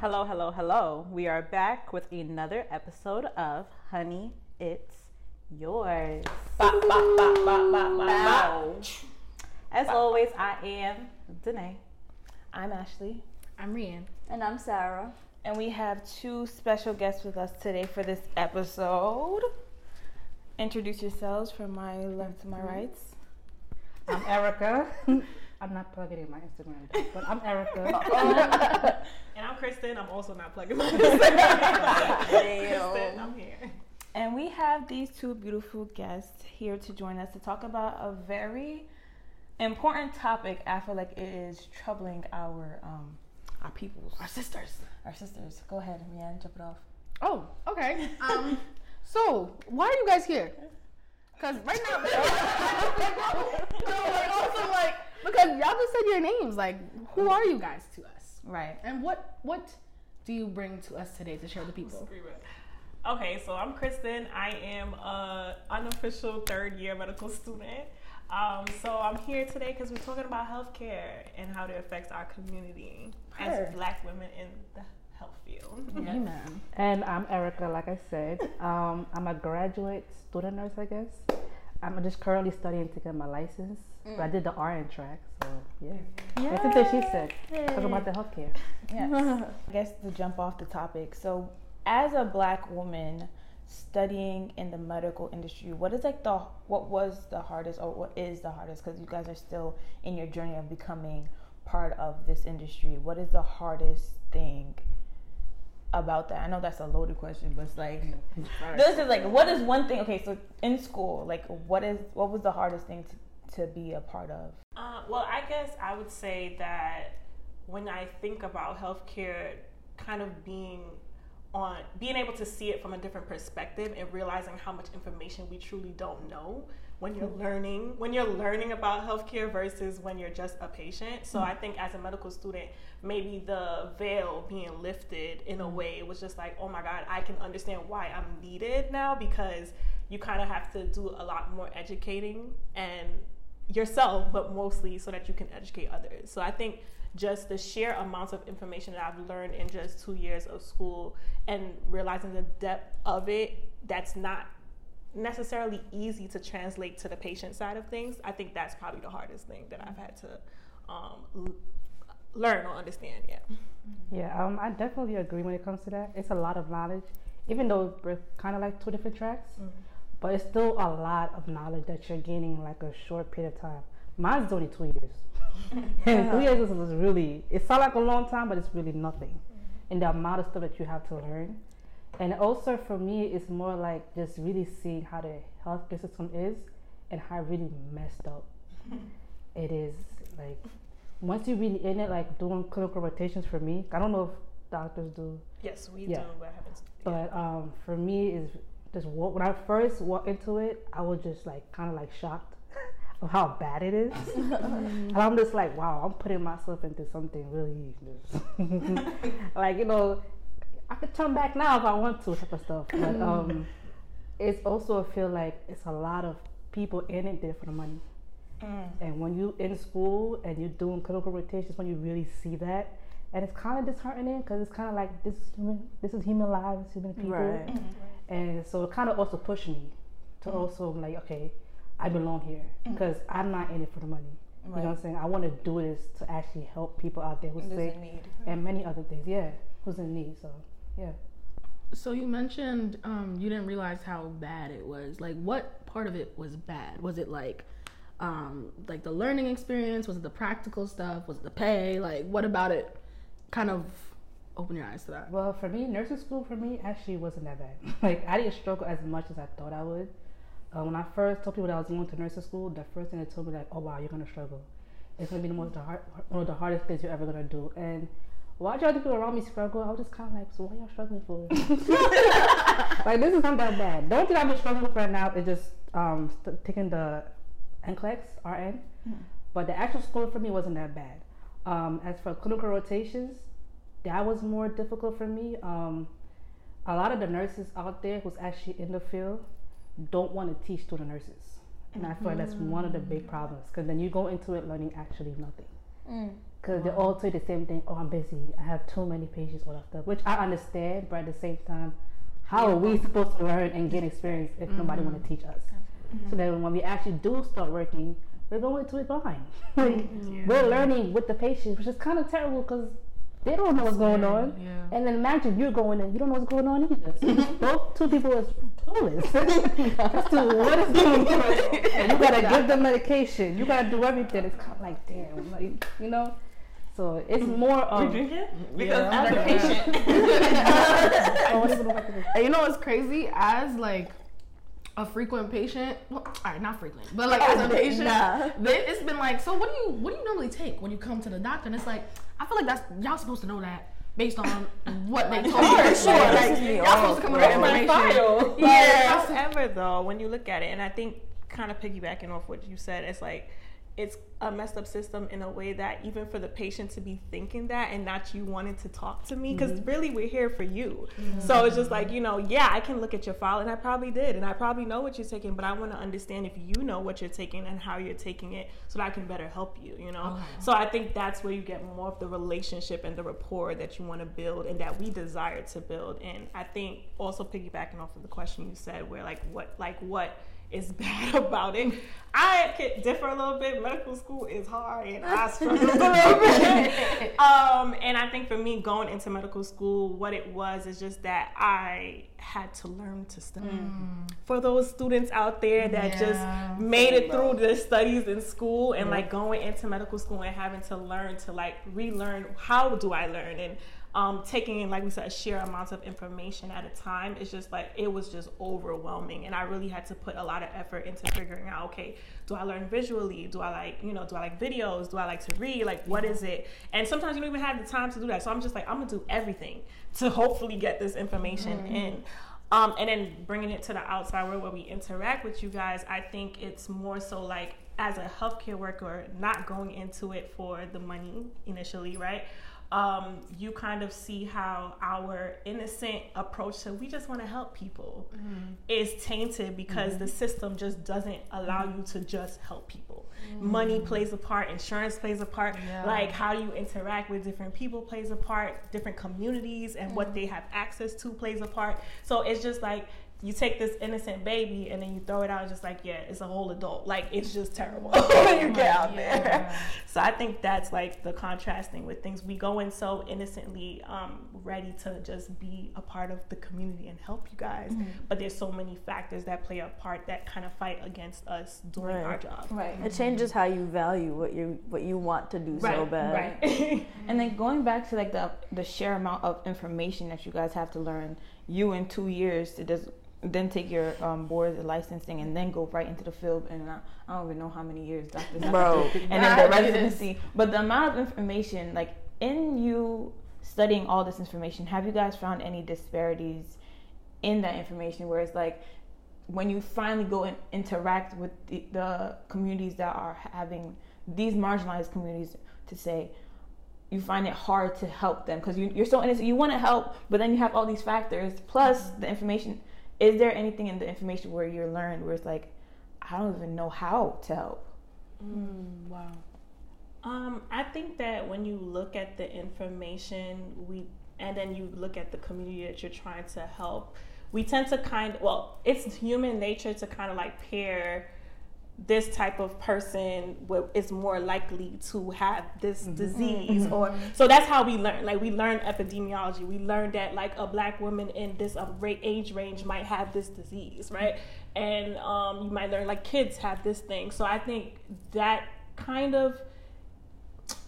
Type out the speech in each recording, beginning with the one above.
Hello, hello, hello. We are back with another episode of Honey, It's Yours. Bow. As always, I am Danae. I'm Ashley. I'm Rian. And I'm Sarah. And we have two special guests with us today for this episode. Introduce yourselves from my left to my mm-hmm. right. I'm Erica. I'm not plugging in my Instagram, though, but I'm Erica. And I'm Kristen. I'm also not plugging my Instagram. Kristen, I'm here. And we have these two beautiful guests here to join us to talk about a very important topic. I feel like it is troubling our um, our peoples, Our sisters. our sisters. Go ahead, Rianne, jump it off. Oh, okay. Um, so why are you guys here? Because right now, no, like also like because y'all just said your names. Like, who are you guys to us? Right. And what what do you bring to us today to share with the people? Okay, so I'm Kristen. I am a unofficial third year medical student. Um, so I'm here today because we're talking about healthcare and how it affects our community Her. as Black women in the health field. Amen. And I'm Erica, like I said. Um, I'm a graduate student nurse, I guess. I'm just currently studying to get my license. But I did the RN track, so yeah. That's something she said. Talk about the healthcare. Yes. I guess to jump off the topic. So, as a black woman studying in the medical industry, what is like the what was the hardest or what is the hardest because you guys are still in your journey of becoming part of this industry. What is the hardest thing about that? I know that's a loaded question, but it's like this is like what is one thing? Okay, so in school, like what is what was the hardest thing to, to be a part of? Uh, well, I guess I would say that when I think about healthcare, kind of being on being able to see it from a different perspective and realizing how much information we truly don't know when you're hmm. learning when you're learning about healthcare versus when you're just a patient. So hmm. i think as a medical student maybe the veil being lifted in a hmm. way it was just like oh my god i can understand why i'm needed now because you kind of have to do a lot more educating and yourself, but mostly so that you can educate others. So I think just the sheer amounts of information that I've learned in just two years of school and realizing the depth of it, that's not necessarily easy to translate to the patient side of things. I think that's probably the hardest thing that I've had to um, l- learn or understand. Yeah. Yeah, um, I definitely agree when it comes to that. It's a lot of knowledge, even though we're kind of like two different tracks. But it's still a lot of knowledge that you're gaining in like a short period of time. Mine's only two years. and two years is really, it sounds like a long time, but it's really nothing. And the amount of stuff that you have to learn. And also for me, it's more like just really seeing how the healthcare system is and how really messed up it is. Like, once you're really in it, like doing clinical rotations for me, I don't know if doctors do Yes, we Yeah. do. I haven't. but um, for me, is just walk, when I first walked into it, I was just like kind of like shocked of how bad it is. and I'm just like, wow, I'm putting myself into something really, like you know, I could turn back now if I want to, type of stuff. But mm. um, it's also I feel like it's a lot of people in it there for the money. Mm. And when you in school and you're doing clinical rotations, when you really see that, and it's kind of disheartening because it's kind of like this is human, this is human lives, human people, Right. Mm-hmm. And so it kind of also pushed me to also like, okay, I belong here because I'm not in it for the money. You know what I'm saying? I want to do this to actually help people out there who's Who's sick in need. and many other things. Yeah, who's in need. So yeah. So you mentioned um, you didn't realize how bad it was. Like, what part of it was bad? Was it like, um, like the learning experience? Was it the practical stuff? Was it the pay? Like, what about it? Kind of open your eyes to that. Well, for me, nursing school for me actually wasn't that bad. like I didn't struggle as much as I thought I would. Uh, when I first told people that I was going to nursing school, the first thing they told me like, "Oh wow, you're gonna struggle. It's gonna be the most the hard, one of the hardest things you're ever gonna do." And watching other people around me struggle, I was just kind of like, "So what are y'all struggling for?" like this is not that bad. The only thing I've been struggling with right now is just um st- taking the NCLEX RN, but the actual school for me wasn't that bad. Um, as for clinical rotations, that was more difficult for me. Um, a lot of the nurses out there who's actually in the field don't want to teach to the nurses, and I feel like that's one of the big problems because then you go into it learning actually nothing. Mm. Because they all say the same thing. Oh, I'm busy. I have too many patients, all that stuff. Which I understand, but at the same time, how are we supposed to learn and gain experience if nobody want to teach us? So then when we actually do start working, we're going to it blind. like, We're learning with the patients, which is kind of terrible because they don't know what's going on. Yeah. And then imagine you're going in, you don't know what's going on either. So both two people is clueless as to what is going on. And you gotta give them medication. You gotta do everything. It's kind of like damn, like you know. So it's mm. more of. Because Yeah. as a patient, what is it about this? And you know what's crazy? As like a frequent patient, well, all right, not frequent, but like oh, as a patient, Nah. they, it's been like, so what do you what do you normally take when you come to the doctor? And it's like, I feel like that's y'all supposed to know that based on what they told you. Sure, Like, pisses y'all supposed to come with bro. information. But Yeah. however, though, when you look at it, and I think kind of piggybacking off what you said, it's like it's a messed up system in a way that even for the patient to be thinking that and not you wanting to talk to me, because mm-hmm. really we're here for you. Mm-hmm. So it's just like, you know, yeah, I can look at your file and I probably did, and I probably know what you're taking, but I want to understand if you know what you're taking and how you're taking it so that I can better help you, you know? Uh-huh. So I think that's where you get more of the relationship and the rapport that you want to build and that we desire to build. And I think also piggybacking off of the question you said, where like what, like what, is bad about it. I could differ a little bit. Medical school is hard, and I struggled a little bit. Um, and I think for me, going into medical school, what it was is just that I had to learn to study. For those students out there that Yeah. just made it through the studies in school and like going into medical school and having to learn to like relearn how do I learn and um, taking in, like we said, a sheer amount of information at a time. It's just like it was just overwhelming, and I really had to put a lot of effort into figuring out, okay, do I learn visually? Do I like, you know, do I like videos? Do I like to read? Like, what is it? And sometimes you don't even have the time to do that. So I'm just like, I'm gonna do everything to hopefully get this information in. Um, and then bringing it to the outside world where we interact with you guys, I think it's more so like as a healthcare worker, not going into it for the money initially, right? Um, you kind of see how our innocent approach to we just want to help people mm-hmm. is tainted because the mm-hmm. system just doesn't allow you to just help people. Mm-hmm. Money plays a part, insurance plays a part, Yeah. like how you interact with different people plays a part, different communities and what they have access to plays a part. So it's just like you take this innocent baby and then you throw it out just like yeah it's a whole adult like it's just terrible when you get out there so i think that's like the contrasting with things we go in so innocently um, ready to just be a part of the community and help you guys but there's so many factors that play a part that kind of fight against us doing Right. our job Right. It changes how you value what you what you want to do so bad. Right. and then going back to like the the sheer amount of information that you guys have to learn, you in two years to just then take your um, board licensing and then go right into the field and I, I don't even know how many years doctors have Bro. to do. and then the is- residency. But the amount of information, like in you studying all this information, have you guys found any disparities in that information where it's like when you finally go and interact with the, the communities that are having these marginalized communities to say you find it hard to help them because you, you're so innocent you want to help but then you have all these factors plus the information is there anything in the information where you're learned where it's like i don't even know how to help wow. Um, I think that when you look at the information, we and then you look at the community that you're trying to help, we tend to kind well, it's human nature to kind of like pair this type of person is more likely to have this disease or so that's how we learn like we learn epidemiology. We learn that like a black woman in this uh, age range might have this disease right? And um, you might learn like kids have this thing. So i think that kind of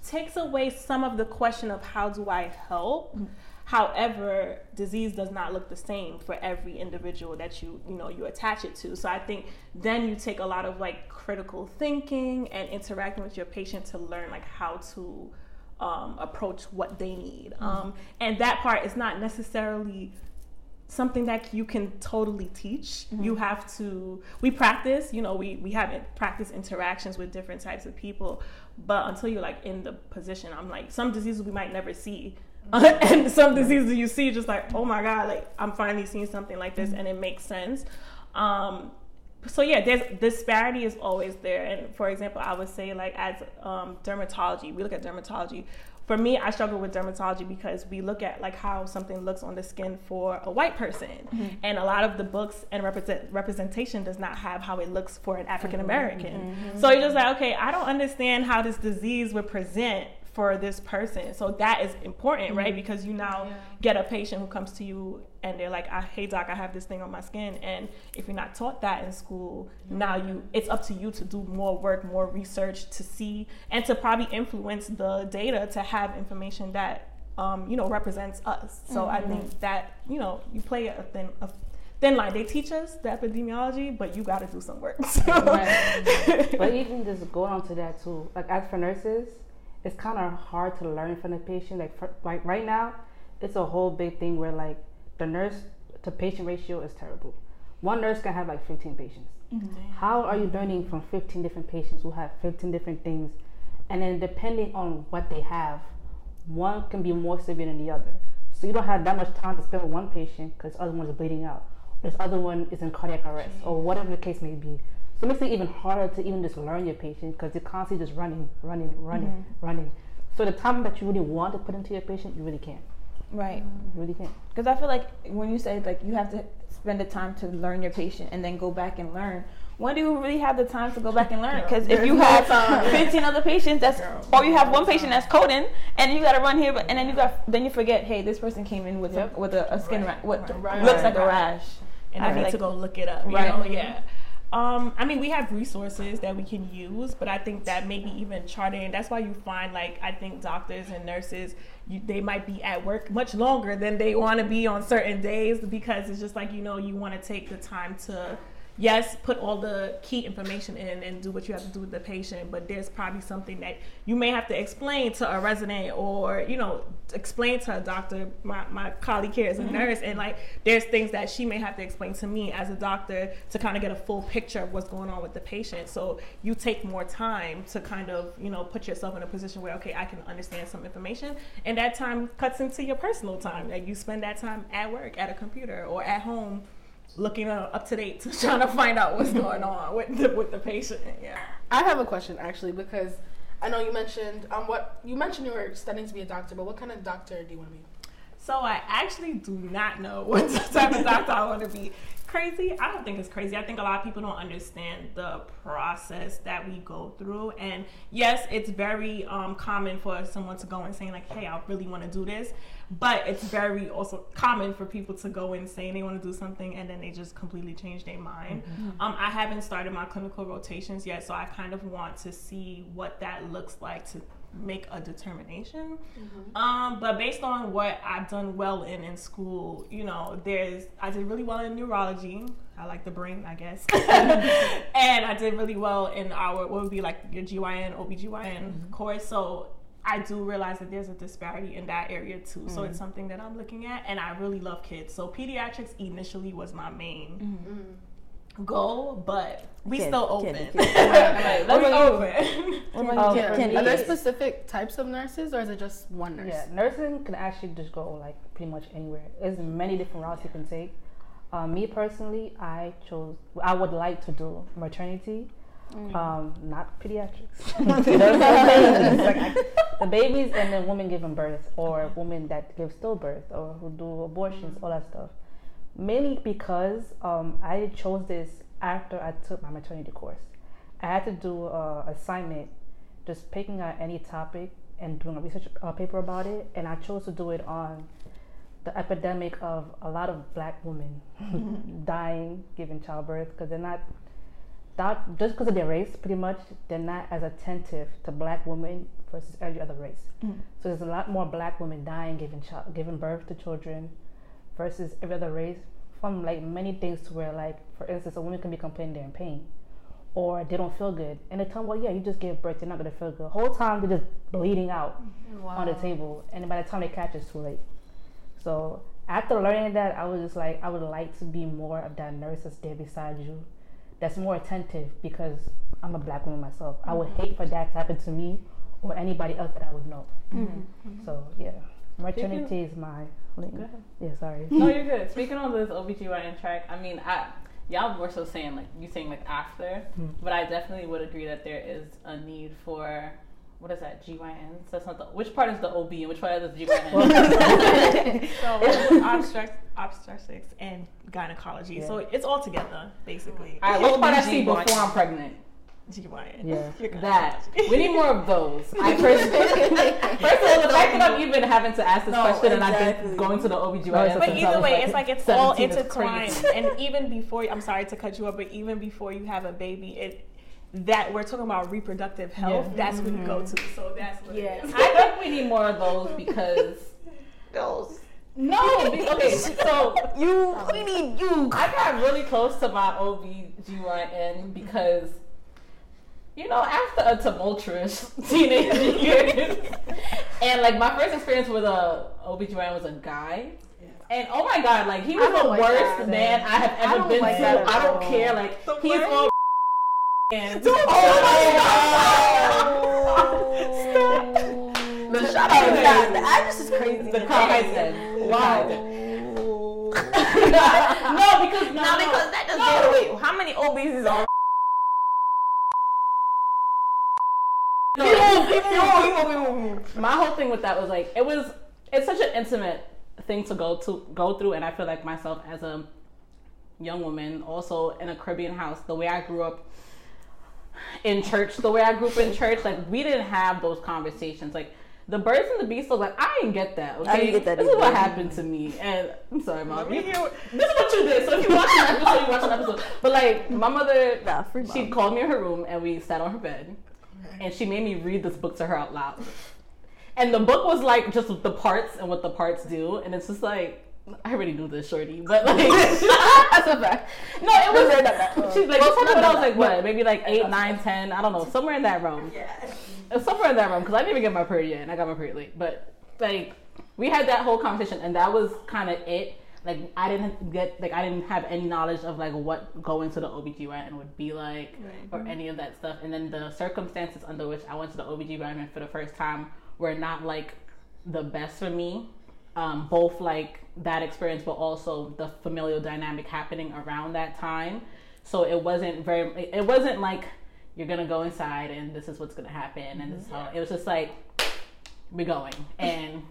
takes away some of the question of how do I help. However, disease does not look the same for every individual that you you know you attach it to. So I think then you take a lot of like critical thinking and interacting with your patient to learn like how to um, approach what they need. Um, and that part is not necessarily something that you can totally teach. You have to we practice, you know, we we have practice interactions with different types of people, but until you're like in the position, I'm like some diseases we might never see. and some diseases you see just like, oh my god, like I'm finally seeing something like this and it makes sense. Um so yeah, there's disparity is always there. And for example, I would say like as um, dermatology, we look at dermatology. For me, I struggle with dermatology because we look at like how something looks on the skin for a white person, Mm-hmm. and a lot of the books and represent, representation does not have how it looks for an African American. Mm-hmm. So you're just like, okay, I don't understand how this disease would present for this person. So that is important, right? Because you now get a patient who comes to you and they're like, I, "Hey doc, I have this thing on my skin." And if you're not taught that in school, now you it's up to you to do more work, more research to see and to probably influence the data to have information that um, you know represents us. So I think that you know you play a thin a thin line. They teach us the epidemiology, but you got to do some work. So. but even just going on to that too, like as for nurses, it's kind of hard to learn from the patient. Like for, like right now, it's a whole big thing where like the nurse to patient ratio is terrible. One nurse can have like 15 patients. Mm-hmm. How are you learning from 15 different patients who have 15 different things? And then depending on what they have, one can be more severe than the other. So you don't have that much time to spend with one patient because the other one is bleeding out. This other one is in cardiac arrest or whatever the case may be. So it makes it even harder to even just learn your patient because you're constantly just running, running, running, mm-hmm. running. So the time that you really want to put into your patient, you really can't. Right. You really can't. Because I feel like when you say like you have to spend the time to learn your patient and then go back and learn. When do you really have the time to go back and learn? Because if you have 15 other patients, that's or you have one patient that's coding, and you got to run here, but and then you got then you forget, hey, this person came in with Yep. a, with a, a skin ra- what Right. looks like a rash. and I I need like- to go look it up. You Right. know, yeah. Um, I mean, we have resources that we can use, but I think that maybe even charting. That's why you find like I think doctors and nurses, you, they might be at work much longer than they want to be on certain days because it's just like you know you want to take the time to. Yes, put all the key information in and do what you have to do with the patient, but there's probably something that you may have to explain to a resident or, you know, explain to a doctor. My, my colleague here is a mm-hmm. nurse, and like there's things that she may have to explain to me as a doctor to kind of get a full picture of what's going on with the patient. So you take more time to kind of, you know, put yourself in a position where, okay, I can understand some information, and that time cuts into your personal time. Like you spend that time at work, at a computer, or at home looking up to date trying to find out what's going on with the, with the patient. Yeah. I have a question actually because I know you mentioned um what you mentioned you were studying to be a doctor, but what kind of doctor do you want to be? So I actually do not know what type of doctor I want to be. Crazy? I don't think it's crazy. I think a lot of people don't understand the process that we go through. And yes, it's very um, common for someone to go and saying like, "Hey, I really want to do this," but it's very also common for people to go and saying they want to do something and then they just completely change their mind. Um, I haven't started my clinical rotations yet, so I kind of want to see what that looks like to make a determination. Um, but based on what I've done well in in school, you know, there's I did really well in neurology. I like the brain, I guess. and I did really well in our what would be like your GYN, OBGYN course. So I do realize that there's a disparity in that area too. So it's mm-hmm. something that I'm looking at and I really love kids. So pediatrics initially was my main mm-hmm. Mm-hmm. goal, but we Kids, still open. kids, we What about you? open. What about oh, you, Oh, Karen? Candy. Are there specific types of nurses or is it just one nurse? Yeah, nursing can actually just go like pretty much anywhere. There's many different routes you can take. Um, me personally, I chose. I would like to do maternity, um, not pediatrics. The babies, like I- the babies and then women giving birth, or women that give stillbirth, or who do abortions, all that stuff. Mainly because um, I chose this after I took my maternity course. I had to do a assignment, just picking out any topic and doing a research uh, paper about it, and I chose to do it on the epidemic of a lot of black women dying giving childbirth because they're not not just because of their race pretty much they're not as attentive to black women versus every other race. Mhm. so there's a lot more black women dying giving child giving birth to children versus every other race from like many things to where like for instance a woman can be complaining they're in pain or they don't feel good. And they tell them well yeah you just gave birth you're not going to feel good. The whole time they're just bleeding out on the table. And by the time they catch it's too late. So after learning that, I was just like, I would like to be more of that nurse that's there beside you, that's more attentive because I'm a black woman myself. I would mm-hmm. hate for that to happen to me or anybody else that I would know. Mm-hmm. Mm-hmm. So yeah, maternity is my. Go ahead. Yeah, sorry. No, you're good. Speaking on this OBGYN track, I mean, I y'all more so saying like you saying like after, Hmm. but I definitely would agree that there is a need for what is that GYN? So that's not the which part is the OB and which part is the GYN? So uh, obstetrics, obstetrics and gynecology. Yeah. So it's all together, basically. All right, which part I see before I'm pregnant? GYN. Yeah. That we need more of those. I personally, first of all, the fact that I'm even having to ask this No, question and I've been going to the OBGYN. No, But either way, like, it's like it's all 17 is intertwined. and even before, I'm sorry to cut you up, but even before you have a baby, it that we're talking about reproductive health. Yeah. That's what you go mm-hmm. to. So that's what Yeah. it is. I think we need more of those because Those. no, be- okay, so You. We need you. I got really close to my OBGYN because, you know, after a tumultuous teenage years, and like my first experience with a OBGYN was a guy. And oh my god, like he was the like worst that. man I have ever don't been like to. I don't care. Like The he's all Oh oh, and The shout out. The, the actress is crazy. The Kaizen. Wow. no, because no, Now no, because that doesn't no. wait. How many OBs is on? my whole thing with that was like it was it's such an intimate thing to go to go through and i feel like myself as a young woman also in a caribbean house the way i grew up in church the way i grew up in church like we didn't have those conversations. Like the birds and the beasts was like i didn't get that okay I didn't get that this is what happened to me and i'm sorry mom. You- hear what- this is what you did so if you watch an episode you watch an episode. But like my mother Nah, free she called me in her room and we sat on her bed and she made me read this book to her out loud. And the book was like just the parts and what the parts do, and it's just like I already knew this, shorty, but like that's a fact. No, it was that She's like, Well, none when I was like, what, maybe like eight, nine, ten, I don't know, somewhere in that realm. Uh, Somewhere in that realm, because I didn't even get my period yet, and I got my period late. But like, we had that whole conversation, and that was kind of it. Like, I didn't get like I didn't have any knowledge of like what going to the OBGYN would be like or any of that stuff. And then the circumstances under which I went to the OBGYN for the first time were not like the best for me. Um, both like that experience, but also the familial dynamic happening around that time. So it wasn't very. It wasn't like you're gonna go inside and this is what's gonna happen and this is how. It was just like we're going and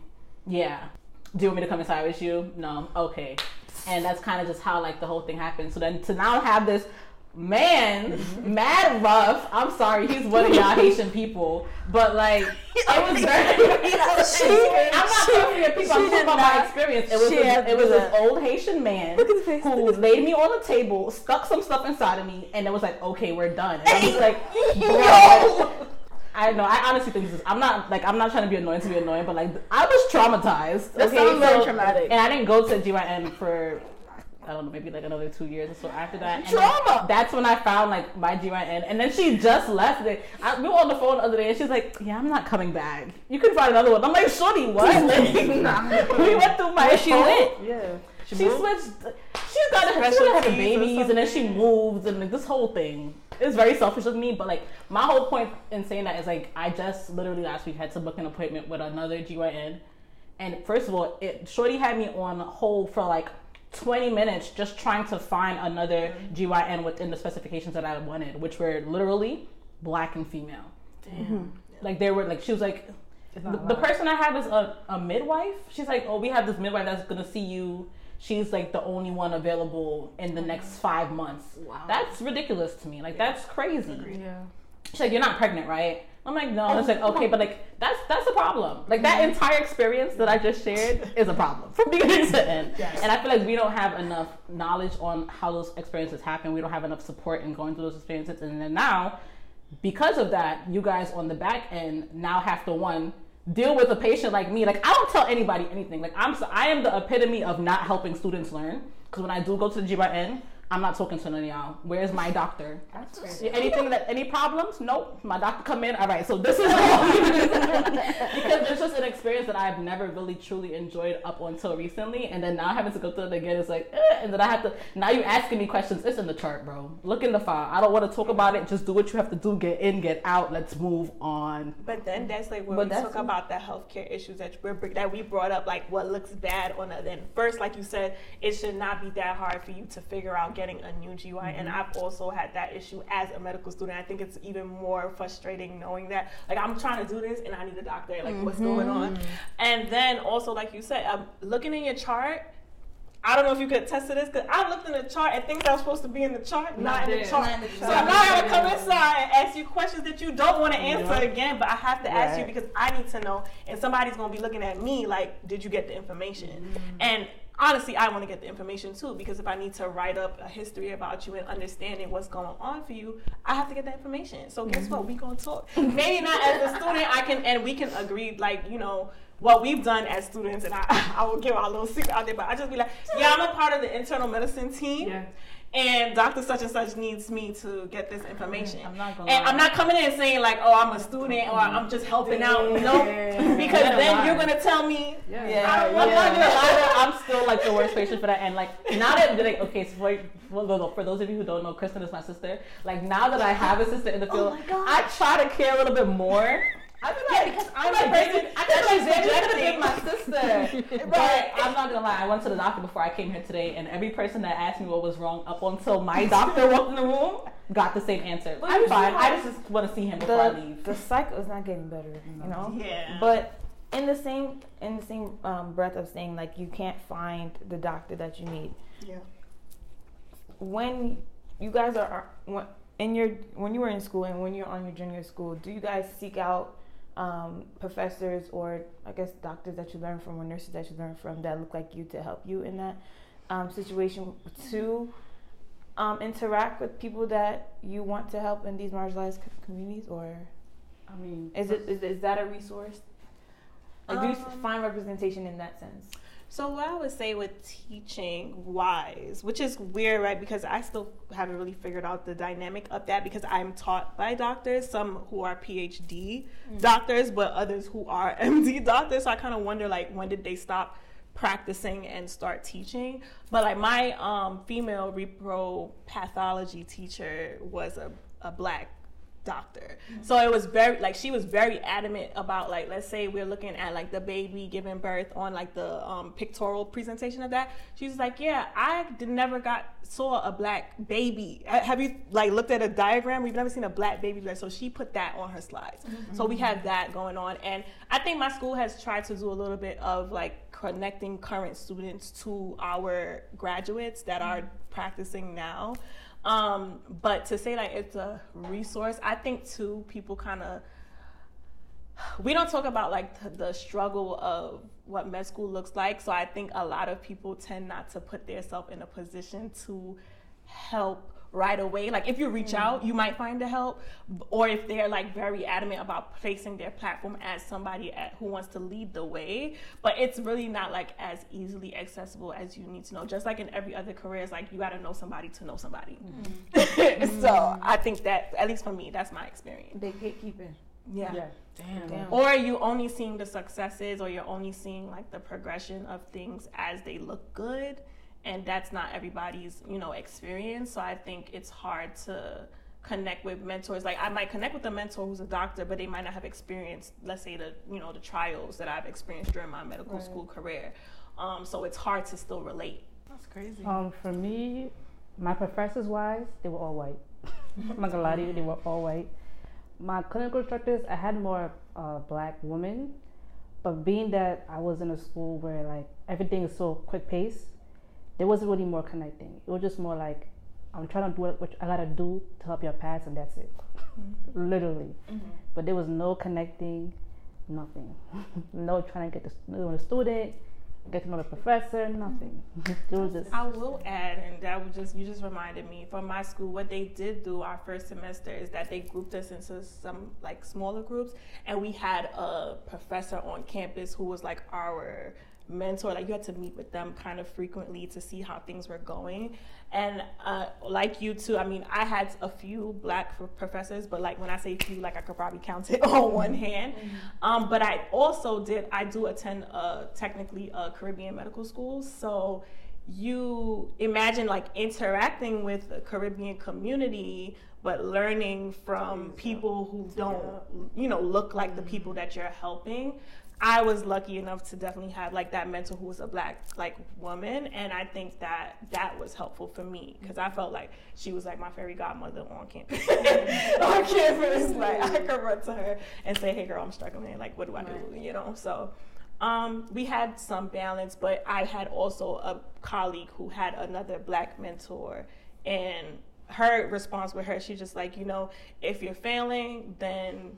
yeah. Do you want me to come inside with you? No. Okay. And that's kind of just how like the whole thing happened. So then to now have this man, mm-hmm. mad rough. I'm sorry, he's one of y'all Haitian people, but like it was very. I'm not talking to people. I'm talking about my experience. It was she this, it was this old Haitian man at his face. who laid me on the table, stuck some stuff inside of me, and it was like, okay, we're done. And I was like, bro. I know. I honestly think this is. I'm not like I'm not trying to be annoying to be annoying, but like I was traumatized. That sounds very traumatic. And I didn't go to GYN for I don't know, maybe like another two years or so after that. And Trauma. That's when I found like my GYN, and then she just left it. I, we were on the phone the other day, and she's like, "Yeah, I'm not coming back. You can find another one." I'm like, "Shorty, what?" Like, we went through my. she phone. went? Yeah. She switched. She's got she was having babies, and then she moves and like this whole thing. It's very selfish of me, but like my whole point in saying that is like I just literally last week had to book an appointment with another GYN, and first of all, it Shorty had me on hold for like 20 minutes just trying to find another GYN within the specifications that I wanted, which were literally black and female. Damn. Mm-hmm. Like they were like she was like the, the person I have is a, a midwife. She's like, oh, we have this midwife that's gonna see you. She's like the only one available in the next five months. Wow. That's ridiculous to me. Like that's crazy. Yeah. She's like, you're not pregnant, right? I'm like, no. And it's like, okay, but like that's that's a problem. Like that mm-hmm. entire experience that I just shared is a problem from beginning to end. And I feel like we don't have enough knowledge on how those experiences happen. We don't have enough support in going through those experiences. And then now, because of that, you guys on the back end now have to one deal with a patient like me. Like I don't tell anybody anything. Like I'm so, I am the epitome of not helping students learn. Because when I do go to the GYN, I'm not talking to none of y'all. Where's my doctor? Anything that any problems? Nope. My doctor come in. All right. So this is because it's just an experience that I've never really truly enjoyed up until recently, and then now having to go through it again is like, eh, and then I have to. Now you asking me questions. It's in the chart, bro. Look in the file. I don't want to talk about it. Just do what you have to do. Get in, get out. Let's move on. But then that's like when But we talk about the healthcare issues that we're that we brought up, like what looks bad on it. Then first, like you said, it should not be that hard for you to figure out getting a new GY, and Mm-hmm. I've also had that issue as a medical student. I think it's even more frustrating knowing that, like, I'm trying to do this and I need a doctor. Like, what's going on? Mm-hmm. And then also, like you said, um, looking in your chart. I don't know if you could attest to this because I looked in the chart and things that were supposed to be in the chart, not, in the chart. Not in the So chart. now I gotta come inside and ask you questions that you don't want to answer Yeah. again, but I have to ask you because I need to know, and somebody's gonna be looking at me like, did you get the information? Mm-hmm. And honestly, I want to get the information too because if I need to write up a history about you and understanding what's going on for you, I have to get the information. So guess what? We gonna talk. Mm-hmm. Maybe not as a student, I can and we can agree like you know what we've done as students, and I I will give our little secret out there, but I just be like, yeah, I'm a part of the internal medicine team. Yeah. And Dr. Such and Such needs me to get this information. I'm not gonna and lie. I'm not coming in saying like, oh, I'm a student or I'm just helping out. No, because Yeah. then lie. you're gonna tell me Yeah, Yeah, I'm yeah. not gonna lie. I'm still like the worst patient for that. And like now that like okay, so for, for for those of you who don't know, Kristen is my sister. Like now that I have a sister in the oh field, I try to care a little bit more. I feel like because I'm like, like, baby, I feel like that's baby could have rejecting. been my sister. But I'm not gonna lie. I went to the doctor before I came here today, and every person that asked me what was wrong up until my doctor walked in the room got the same answer. I'm fine. I just, just want to see him before I The, leave. the cycle is not getting better, you know. Yeah. But in the same in the same um, breath of saying like you can't find the doctor that you need, Yeah. when you guys are when in your when you were in school and when you're on your junior school, do you guys seek out um, professors or I guess doctors that you learn from or nurses that you learn from that look like you to help you in that um, situation to um, interact with people that you want to help in these marginalized communities or I mean, is it is, is that a resource? Like, do you Um, find representation in that sense? So what I would say with teaching wise, which is weird, right? Because I still haven't really figured out the dynamic of that because I'm taught by doctors, some who are PhD doctors, but others who are MD doctors. So I kind of wonder like when did they stop practicing and start teaching? But like my um, female repro pathology teacher was a, a black doctor. So it was very like she was very adamant about like let's say we're looking at like the baby giving birth on like the um, pictorial presentation of that. She was like, yeah, I did, never got saw a black baby. Ha- Have you like looked at a diagram? We've never seen a black baby. So she put that on her slides. So we have that going on, and I think my school has tried to do a little bit of like connecting current students to our graduates that are practicing now. Um, but to say like it's a resource, I think too people kind of we don't talk about like the, the struggle of what med school looks like. So I think a lot of people tend not to put themselves in a position to help right away. Like if you reach mm. out, you might find the help, or if they're like very adamant about placing their platform as somebody at, who wants to lead the way. But it's really not like as easily accessible as you need to know. Just like in every other career, it's like you got to know somebody to know somebody. Mm. so mm. I think that at least for me, that's my experience. Big gatekeeping. Yeah. yeah. Damn. Or you only seeing the successes, or you're only seeing like the progression of things as they look good, and that's not everybody's you know experience. So I think it's hard to connect with mentors. Like I might connect with a mentor who's a doctor, but they might not have experienced, let's say the you know the trials that I've experienced during my medical Right. school career. Um, so it's hard to still relate. That's crazy. Um, for me, my professors wise, they were all white. I'm not gonna lie to you, they were all white. My clinical instructors, I had more uh, black women, but being that I was in a school where like everything is so quick paced, there wasn't really more connecting. It was just more like I'm trying to do what what I gotta do to help your pass, and that's it, mm-hmm. literally. Mm-hmm. But there was no connecting, nothing, no trying to get to know the student, get to know the professor, nothing. Mm-hmm. it was just I will add, and that was just you just reminded me from my school. What they did do our first semester is that they grouped us into some like smaller groups, and we had a professor on campus who was like our mentor. Like you had to meet with them kind of frequently to see how things were going. And uh, like you too, I mean, I had a few black professors, but like when I say few, like I could probably count it on one hand. Um, but I also did, I do attend uh, technically a Caribbean medical school. So you imagine like interacting with the Caribbean community but learning from people who don't, you know, look like the people that you're helping. I was lucky enough to definitely have like that mentor who was a black like woman, and I think that that was helpful for me because I felt like she was like my fairy godmother on campus. on campus, like I could run to her and say, "Hey, girl, I'm struggling. Like, what do I do?" You know, so. Um, we had some balance, but I had also a colleague who had another black mentor, and her response with her, she's just like, you know, if you're failing, then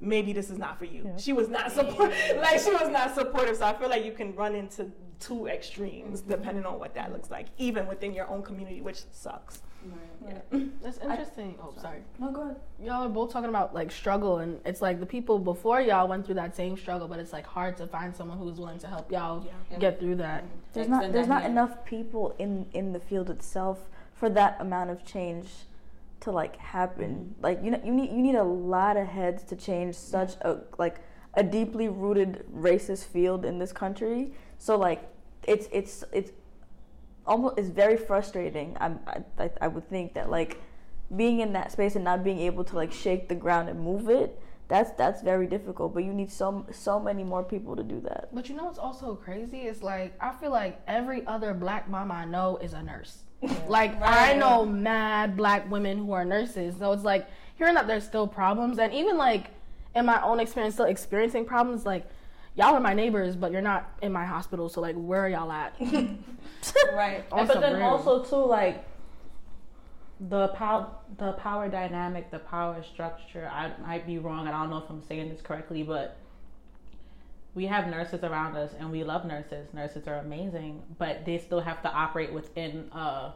maybe this is not for you. She was not support like she was not supportive. So I feel like you can run into two extremes depending on what that looks like, even within your own community, which sucks. Right. Yeah. That's interesting. oh, sorry. No, go ahead. Y'all are both talking about like struggle, and it's like the people before y'all went through that same struggle, but it's like hard to find someone who's willing to help y'all get through that. Mm-hmm. There's not there's not hand. enough people in in the field itself for that amount of change to like happen. Like you know you need you need a lot of heads to change such a like a deeply rooted racist field in this country. So like it's it's it's almost it's very frustrating. I'm, I I would think that like being in that space and not being able to like shake the ground and move it. That's that's very difficult, but you need so so many more people to do that. But you know what's also crazy? It's like I feel like every other black mom I know is a nurse. Like I know mad black women who are nurses. So it's like hearing that there's still problems and even like in my own experience still experiencing problems like y'all are my neighbors but you're not in my hospital so like where are y'all at? Right. On but then real. also too like the power the power dynamic, the power structure. I might be wrong, and I don't know if I'm saying this correctly, but we have nurses around us and we love nurses. Nurses are amazing, but they still have to operate within uh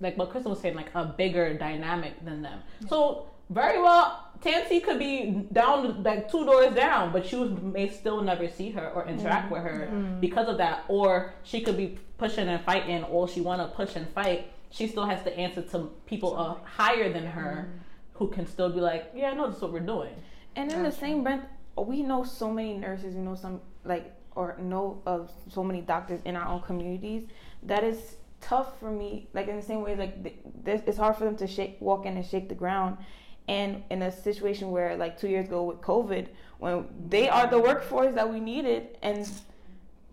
like what Crystal was saying, like a bigger dynamic than them. So very well, Tansy could be down like two doors down, but you may still never see her or interact with her because of that. Or she could be pushing and fighting, or she want to push and fight. She still has to answer to people uh, higher than her, who can still be like, "Yeah, I know this is what we're doing." And in the same breath, we know so many nurses, we know some like or know of so many doctors in our own communities that is tough for me. Like in the same way, like th- this, it's hard for them to shake, walk in and shake the ground. And in a situation where, like two years ago with COVID, when they are the workforce that we needed, and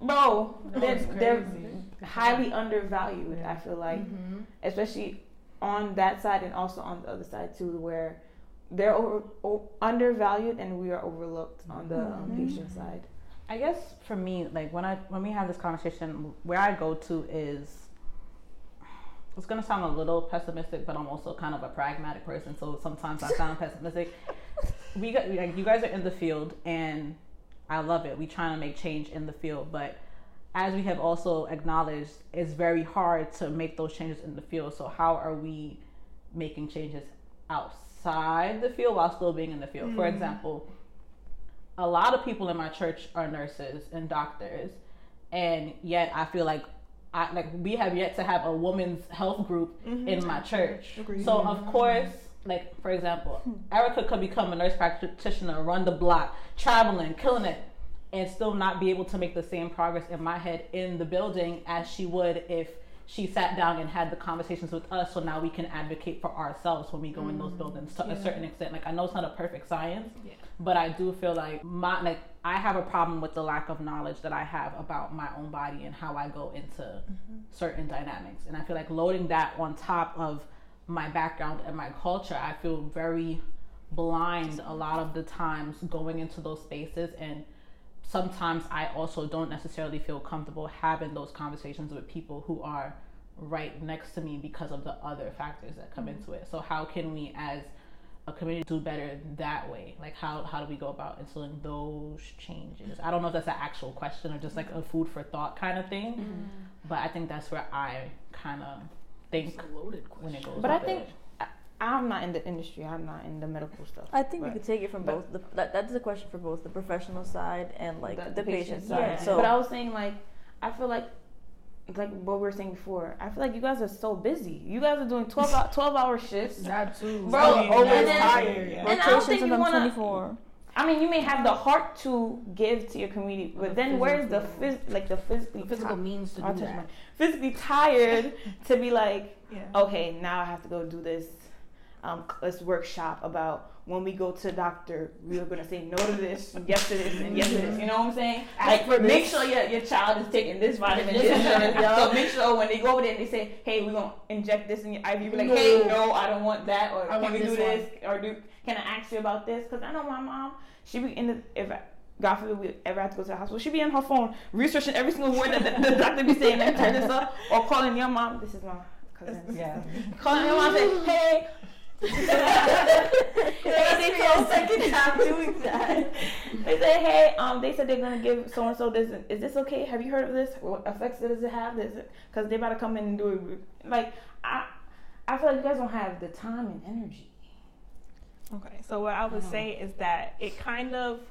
bro, they're, they're highly undervalued. I feel like, especially on that side and also on the other side too, where they're over, o- undervalued and we are overlooked on the um, patient side. I guess for me, like when I when we have this conversation, where I go to is it's gonna sound a little pessimistic, but I'm also kind of a pragmatic person, so sometimes I sound pessimistic. We got like you guys are in the field, and I love it. We trying to make change in the field, but as we have also acknowledged, it's very hard to make those changes in the field. So how are we making changes outside the field while still being in the field? For hmm. example, a lot of people in my church are nurses and doctors, and yet I feel like I like we have yet to have a women's health group mm-hmm. in my church. So of course, like for example, hmm. Erica could become a nurse practitioner, run the block, traveling, killing it, and still not be able to make the same progress in my head in the building as she would if she sat down and had the conversations with us so now we can advocate for ourselves when we go in those mm, buildings to a certain extent. Like i know it's not a perfect science but i do feel like my like i have a problem with the lack of knowledge that i have about my own body and how i go into mm-hmm. certain dynamics. And i feel like loading that on top of my background and my culture i feel very blind a lot of the times going into those spaces and sometimes I also don't necessarily feel comfortable having those conversations with people who are right next to me because of the other factors that come into it. So how can we as a community do better that way? Like how how do we go about instilling those changes? I don't know if that's an actual question or just like a food for thought kind of thing. But I think that's where I kind of think when it goes. But I think it. I, I'm not in the industry. I'm not in the medical stuff. I think we But- could take it from both. The, that, that's a question for both the professional side and like the, patient, side. Yeah. So but I was saying like I feel like like what we were saying before. I feel like you guys are so busy. You guys are doing 12 hour, 12 hour shifts. That too. Bro, always and then- tired. Yeah. And I don't think you wanna- I mean, you may have the heart to give to your community, but then where's the phys- like the physically physical ti- means to do that. physically tired to be like, Yeah. okay, now I have to go do this. Um, let's workshop about when we go to the doctor, we are gonna say no to this, yes to this, and yes to this. You know what I'm saying? Like, for make sure your, your child is taking this vitamin, This this, is and it, this. yeah. So make sure when they go over there, and they say, hey, we're gonna inject this in your IV. You be like, hey, no, I don't want that, or I can we do this this, or do can I ask you about this? Because I know my mom, she be in the if. I, God forbid we ever have to go to the hospital. She'd be on her phone researching every single word that the, the doctor be saying. Me turn this up, or calling your mom. This is my cousin. Yeah. Calling your mom, and say, hey. That's your second time doing that. They say, hey, um, they said they're gonna give so and so this. Is this okay? Have you heard of this? What effects does it have? This, because they about to come in and do it. Like, I, I feel like you guys don't have the time and energy. Okay, so what I would say is that it kind of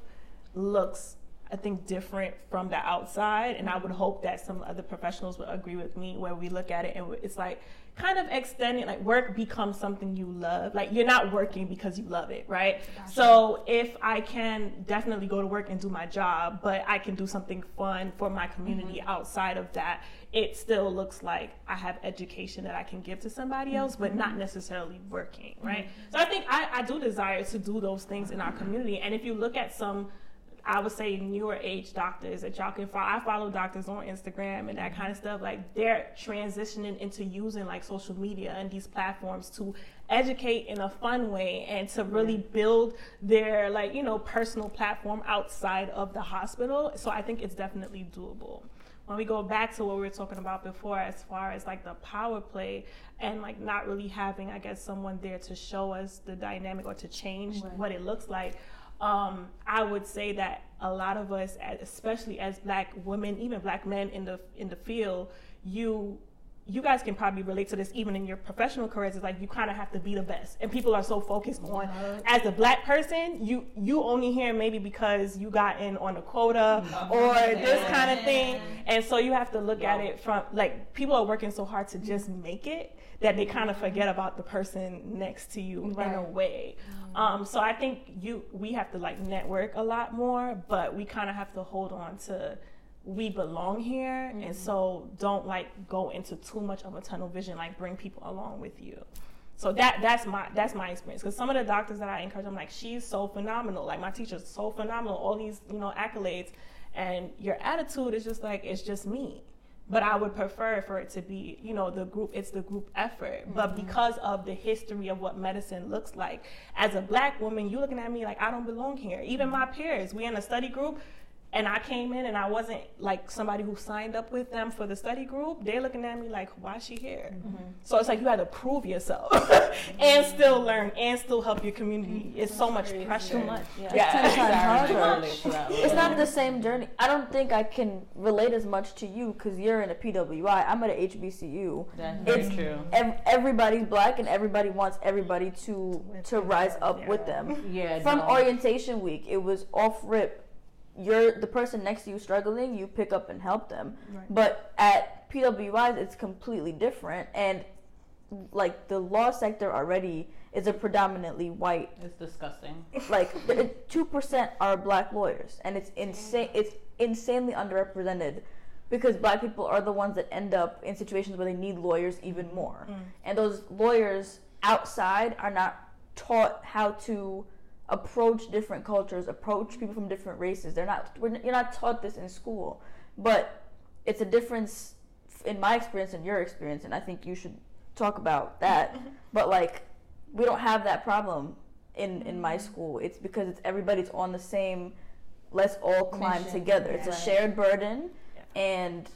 looks, I think, different from the outside, and I would hope that some other professionals would agree with me where we look at it and it's like kind of extending, like work becomes something you love. Like you're not working because you love it, right? So if I can definitely go to work and do my job, but I can do something fun for my community mm-hmm. outside of that, it still looks like I have education that I can give to somebody else, but not mm-hmm. necessarily working, right? Mm-hmm. So I think I, I do desire to do those things in our community. And if you look at some, I would say newer age doctors that y'all can follow. I follow doctors on Instagram and that mm-hmm. kind of stuff. Like they're transitioning into using like social media and these platforms to educate in a fun way and to really mm-hmm. build their like you know personal platform outside of the hospital. So I think it's definitely doable when we go back to what we were talking about before as far as like the power play and like not really having i guess someone there to show us the dynamic or to change what it looks like um, i would say that a lot of us especially as black women even black men in the in the field you you guys can probably relate to this even in your professional careers. It's like you kind of have to be the best. And people are so focused on uh-huh. as a black person you you only hear maybe because you got in on a quota mm-hmm. or this kind of thing. And so you have to look at it from like people are working so hard to just make it that they kind of forget about the person next to you in a way. Mm-hmm. Um, so i think you we have to like network a lot more but we kind of have to hold on to we belong here and mm-hmm. so don't like go into too much of a tunnel vision like bring people along with you. So that that's my that's my experience because some of the doctors that i encourage i'm like she's so phenomenal. Like my teacher's so phenomenal all these you know accolades. And your attitude is just like it's just me. But i would prefer for it to be you know the group it's the group effort. But mm-hmm. because of the history of what medicine looks like as a black woman you looking at me like i don't belong here. Even mm-hmm. my peers we in a study group and I came in and I wasn't like somebody who signed up with them for the study group, they're looking at me like, why is she here? Mm-hmm. So it's like you had to prove yourself and still learn and still help your community. Mm-hmm. It's so much pressure. Too much. Yeah. Yeah. It's ten times harder. Relate. It's not the same journey. I don't think I can relate as much to you because you're in a PWI. I'm at a HBCU. That's It's true. ev- everybody's black and everybody wants everybody to to rise up with them. Yeah. From no. orientation week, it was off rip. You're the person next to you struggling, you pick up and help them. But at PWIs, it's completely different. And like the law sector already is a predominantly white It's disgusting. like two percent are black lawyers, and it's insane. It's insanely underrepresented because black people are the ones that end up in situations where they need lawyers even mm. more, mm. and those lawyers outside are not taught how to approach different cultures, approach people from different races. They're not. We're, you're not taught this in school, but it's a difference in my experience and your experience, and I think you should talk about that. Mm-hmm. but like, we don't have that problem in in my mm-hmm. school. It's because it's everybody's on the same. Let's all climb Mission, together. It's a shared burden, Yeah. and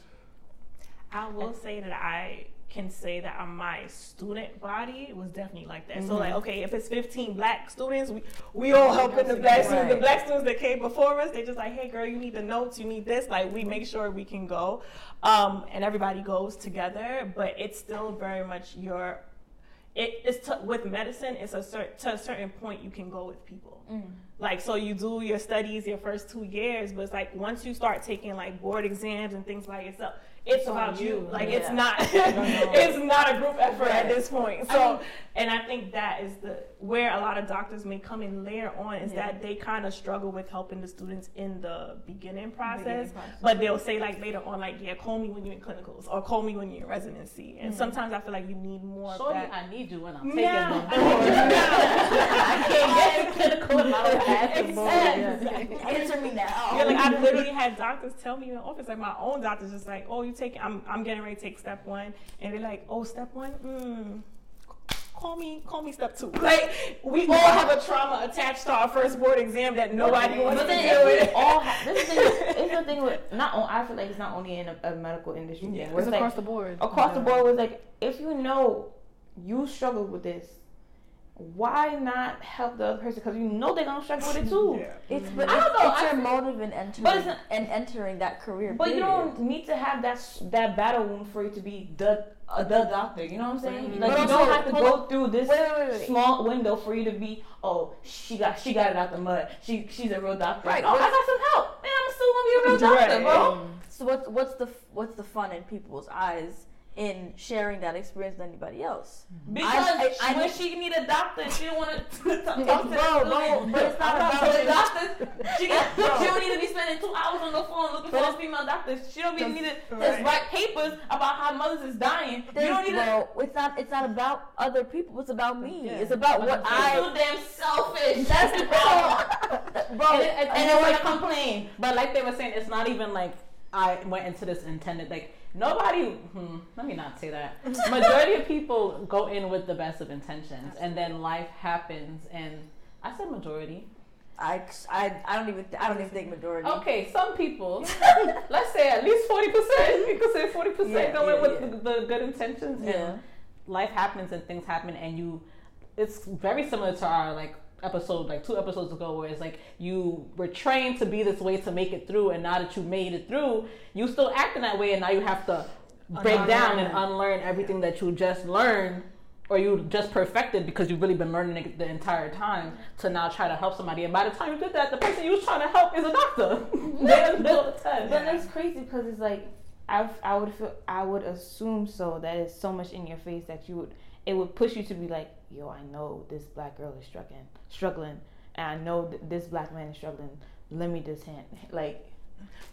I will say that I can say that on my student body was definitely like that. So like, okay, if it's 15 black students, we, we all helping the black students. The black students that came before us, they just like, hey girl, you need the notes, you need this. Like we make sure we can go, um, and everybody goes together. But it's still very much your. It, it's t- with medicine. It's a certain to a certain point you can go with people. Like so, you do your studies your first two years, but it's like once you start taking like board exams and things like yourself, it's about you. Like it's not it's not a group effort at this point. So and I think that is the where a lot of doctors may come in later on is Yeah. that they kind of struggle with helping the students in the beginning process, Beginning process. but they'll say like later on like yeah call me when you're in clinicals or call me when you're in residency and Mm. sometimes I feel like you need more of Shorty, that. I need you when I'm taking Yeah. them. I need you I can't get to clinical if I don't have the board. Exactly. Answer me now. Yeah, like I literally had doctors tell me in the office, like my own doctors, just like, "Oh, you taking? I'm, I'm getting ready to take step one," and they're like, "Oh, step one, mm, call me, call me step two. Like we all have a trauma attached to our first board exam that nobody wants But to then deal if with. we all have, this is the thing, it's the thing with not on, I feel like it's not only in a, a medical industry Yeah. thing. Where It's it's like across the board. across the board was like if you know you struggle with this, why not help the other person? Because you know they're gonna struggle with it too. Yeah. It's but I it's, don't know, it's I your feel- motive in entering But it's not- and entering that career. But you don't need to have that that battle wound for you to be the uh, the doctor. You know what I'm saying? Mhm. Like But you also- don't have to go through this Wait, wait, wait, wait. small window for you to be. Oh, she got she got it out the mud. She she's a real doctor. Right, Oh, I got some help. Man, I'm still gonna be a real doctor, Right. bro. So what's what's the what's the fun in people's eyes in sharing that experience with anybody else? Because I- I- I when need- she need a doctor, she don't want to talk to Bro, the bro, but it's not about the doctor. She, got, Bro. she don't need to be spending two hours on the phone looking But for a it's- female doctor. She don't Just- need to right. write papers about how mothers is dying. You don't need to. it's not it's not about other people. It's about me. Yeah. It's about what I'm I. damn selfish. That's the problem, bro. And it- and- and and then it's when I complain, But like they were saying, it's not even like I went into this intended. Like nobody. Hmm, let me not say that. Majority of people go in with the best of intentions, and then life happens. And I said majority. I, I, I don't even I don't even think majority. Okay, some people. let's say at least forty percent. You could say forty Yeah, percent go in yeah, with yeah. The, the good intentions. Yeah. And life happens and things happen, and you. It's very similar to our like episode like two episodes ago where it's like you were trained to be this way to make it through and now that you made it through you still acting that way and now you have to break down and unlearn everything that you just learned or you just perfected because you've really been learning it the entire time to now try to help somebody. And by the time you did that the person you was trying to help is a doctor. They're the middle of. But that's crazy because it's like I I would feel I would assume so that it's so much in your face that you would it would push you to be like yo I know this black girl is struggling struggling and I know th- this black man is struggling. Let me just hand like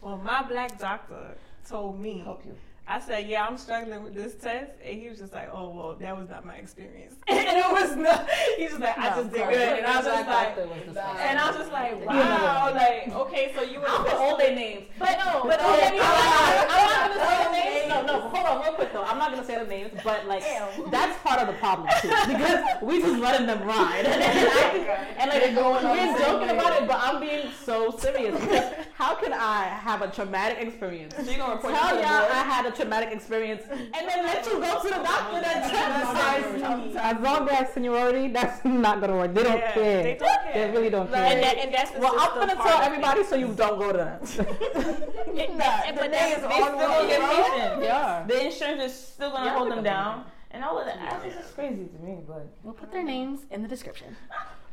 Well, my black doctor told me. help you. I said, "Yeah, I'm struggling with this test," and he was just like, "Oh, well, that was not my experience." and it was not. He's just like, "I No, just did good," and I was just like, was and I was just like, "Wow!" Like, okay, so you were the all their names, but no, but Oh, me yeah. wrong. I'm not gonna say Oh, the names. No, no, hold on, real quick though. I'm not gonna say the names, but like that's part of the problem too, because we just letting them ride, and, like They're going on we're joking about it, but I'm being so serious because how can I have a traumatic experience? So you gonna report Tell y'all? I had a traumatic experience, and then let you go to the doctor that just As long as seniority, that's not gonna work. They don't Yeah, care. They don't care. They really don't Like, care. And, that, and that's the well, I'm gonna tell of everybody so you don't go to them. It, Nah, and- the but name that's- is They still on gonna get bro. patients. Yeah. The insurance is still gonna Yeah, hold them at down. And all of that, that's just crazy to me, but We'll put their names in the description.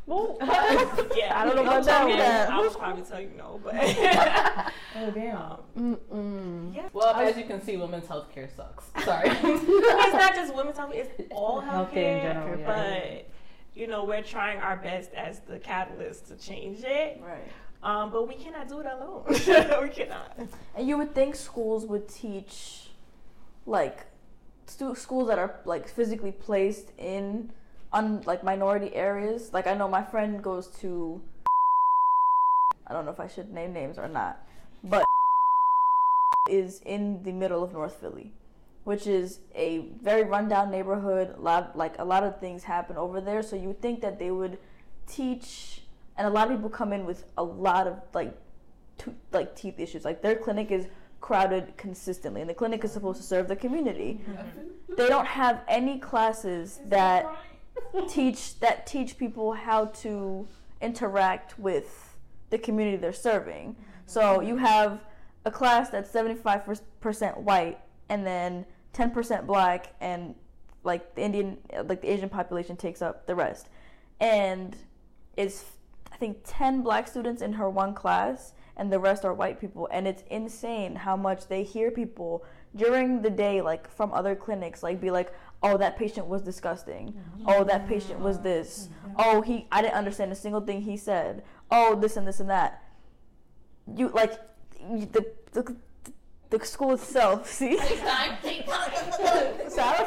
yeah, I don't know don't about that one. that. I would probably tell you no, but oh damn. Mm-mm. yeah. Well, as you can see, women's healthcare sucks. Sorry. it's not just women's health; it's all Healthcare healthcare. in general, yeah. But you know, we're trying our best as the catalyst to change it. Right. Um, but we cannot do it alone. we cannot. And you would think schools would teach, like, stu- schools that are like physically placed in, un like minority areas. Like I know my friend goes to. I don't know if I should name names or not, but is in the middle of North Philly, which is a very rundown neighborhood. A lot like a lot of things happen over there. So you would think that they would teach, and a lot of people come in with a lot of like to, like teeth issues. Like their clinic is crowded consistently, and the clinic is supposed to serve the community. They don't have any classes that teach that teach people how to interact with the community they're serving. So you have a class that's 75% white and then 10% black and like the Indian like the Asian population takes up the rest. And it's I think 10 black students in her one class and the rest are white people. And it's insane how much they hear people during the day, like from other clinics, like be like, "Oh, that patient was disgusting. Oh, that patient was this. Oh, he, I didn't understand a single thing he said. Oh, this and this and that." You like you- the the, the school itself. See. Sarah's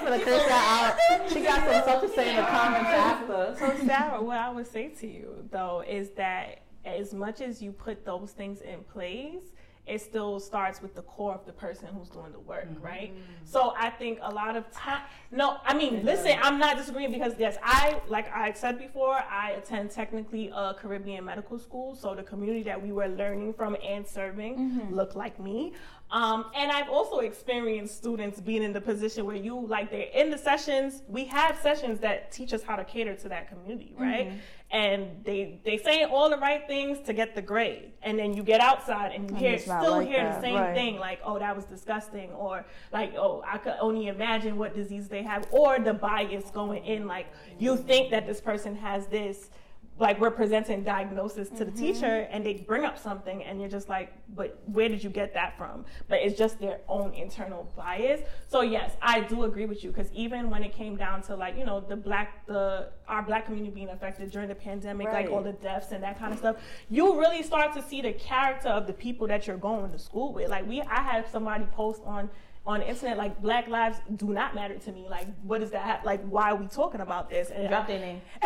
gonna curse that out. She got some stuff to say in the comments after. So Sarah, what I would say to you though is that as much as you put those things in place, it still starts with the core of the person who's doing the work, mm-hmm. right? So I think a lot of time. No, I mean, listen, I'm not disagreeing because yes, I like I said before, I attend technically a Caribbean medical school, so the community that we were learning from and serving mm-hmm. looked like me. Um, and I've also experienced students being in the position where you like they're in the sessions. We have sessions that teach us how to cater to that community, right? Mm-hmm. And they they say all the right things to get the grade, and then you get outside and you hear still like hear that, the same right. thing, like oh that was disgusting, or like oh I could only imagine what disease they have, or the bias going in, like you think that this person has this like we're presenting diagnosis to the Mm-hmm. teacher and they bring up something and you're just like but where did you get that from? But it's just their own internal bias. So yes i do agree with you because even when it came down to like you know the black the our black community being affected during the pandemic like all the deaths and that kind of stuff you really start to see the character of the people that you're going to school with. Like we i had somebody post on on the internet like black lives do not matter to me. Like what is that? Like why are we talking about this? And Drop their name.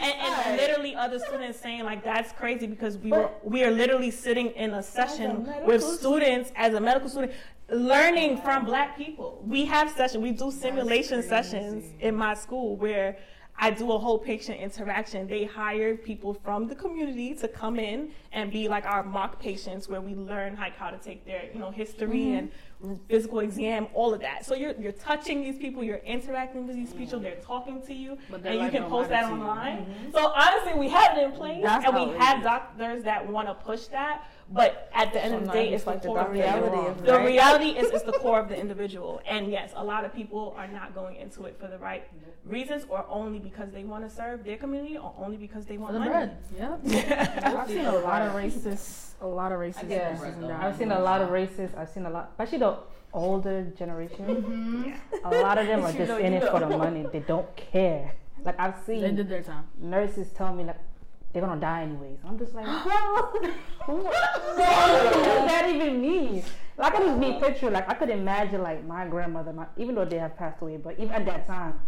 and, and literally other students saying like that's crazy because we were we are literally sitting in a session with students as a medical student learning from black people. We have sessions we do simulation sessions in my school where I do a whole patient interaction. They hire people from the community to come in and be like our mock patients, where we learn like how to take their you know history mm-hmm. and physical exam, all of that. So you're you're touching these people, you're interacting with these people, they're talking to you, But and you can post that matter to you. online. Mm-hmm. So honestly, we have it in place, That's and we outrageous. have doctors that want to push that. But at the end of the day, it's the like the core of the reality reality. of The reality is it's the core of the individual. And yes, a lot of people are not going into it for the right reasons, or only because they want to serve their community, or only because they For want the money. bread. Yep. I've seen a lot of racists. a lot of racist. Yeah. racism I've seen a lot of racists. I've seen a lot, especially the older generation. Mm-hmm. A lot of them are You just know, in you it for the money. They don't care. Like I've They seen did their time. nurses tell me like they're gonna die anyways. I'm just like, what? what does that even mean? Like I could just be picture like I could imagine like my grandmother, my, even though they have passed away, but even at that time,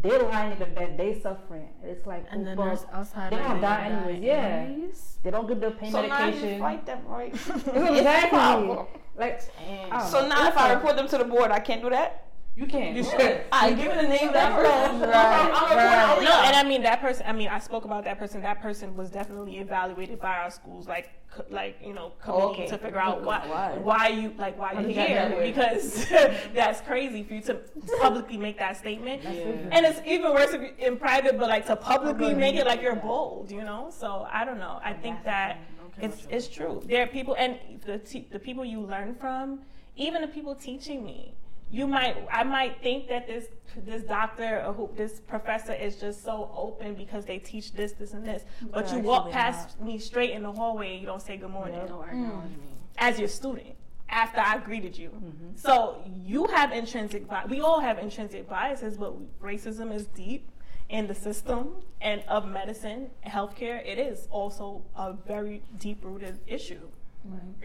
they lying in the bed, they suffering. It's like, And then well, there's outside. they like, gonna die gonna anyways, yeah. anyways. they don't get their pain So now you medication. fight them, right? exactly. problem. Like, So know. now if I report them to the board, I can't do that. You can. You should. Ah, I give it a name that person. Right, No, and I mean that person. I mean, I spoke about that person. That person was definitely evaluated by our schools, like, like you know, committee Okay. to figure out why, Why? why you, like, why you're here, because that's crazy for you to publicly make that statement. And it's even worse if you- in private, but like to publicly make it like you're bold, you know. So I don't know. I think that it's it's true. There are people, and the te- the people you learn from, even the people teaching me. You might, I might think that this this doctor or who, this professor is just so open because they teach this, this, and this. But you walk actually past me straight in the hallway and you don't say good morning No acknowledge hmm. me. as your student after I greeted you. Mm-hmm. So you have intrinsic bias. We all have intrinsic biases, but racism is deep in the system and of medicine, healthcare. It is also a very deep rooted issue.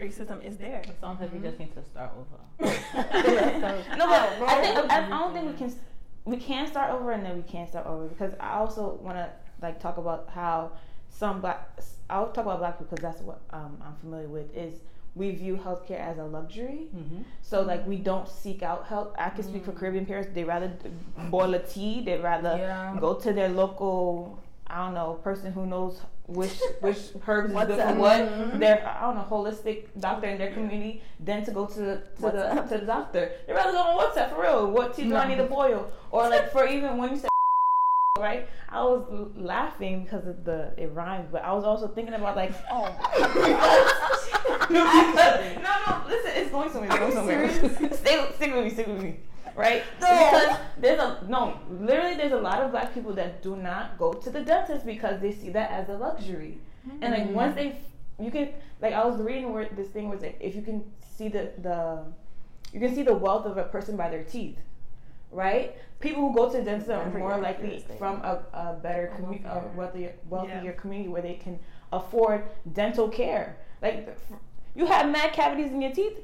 Racism is there. Sometimes sounds like we just need to start over. No, but I think I, I don't think we can we can start over and then we can't start over because I also want to like talk about how some black I'll talk about black people because that's what um, I'm familiar with is we view healthcare as a luxury. Mhm. So like we don't seek out help. I can speak for Caribbean parents. They rather boil a tea. They rather Yeah. go to their local I don't know person who knows which which herbs is good for what. Their I don't know holistic doctor in their community than to go to the to What's the up? to the doctor. They rather go on WhatsApp for real. What tea do I need to boil? Or like for even when you said right, I was laughing because of the it rhymes, but I was also thinking about like oh. no, no, listen, it's going somewhere. It's going somewhere. stay, stick with me, stick with me. Right? Because there's a no, literally, there's a lot of black people that do not go to the dentist because they see that as a luxury, and like once they, you can like I was reading where this thing was like if you can see the the, you can see the wealth of a person by their teeth, right? People who go to the dentist are more likely from a, a better community, a wealthier, wealthier Yeah. community where they can afford dental care. Like you have mad cavities in your teeth,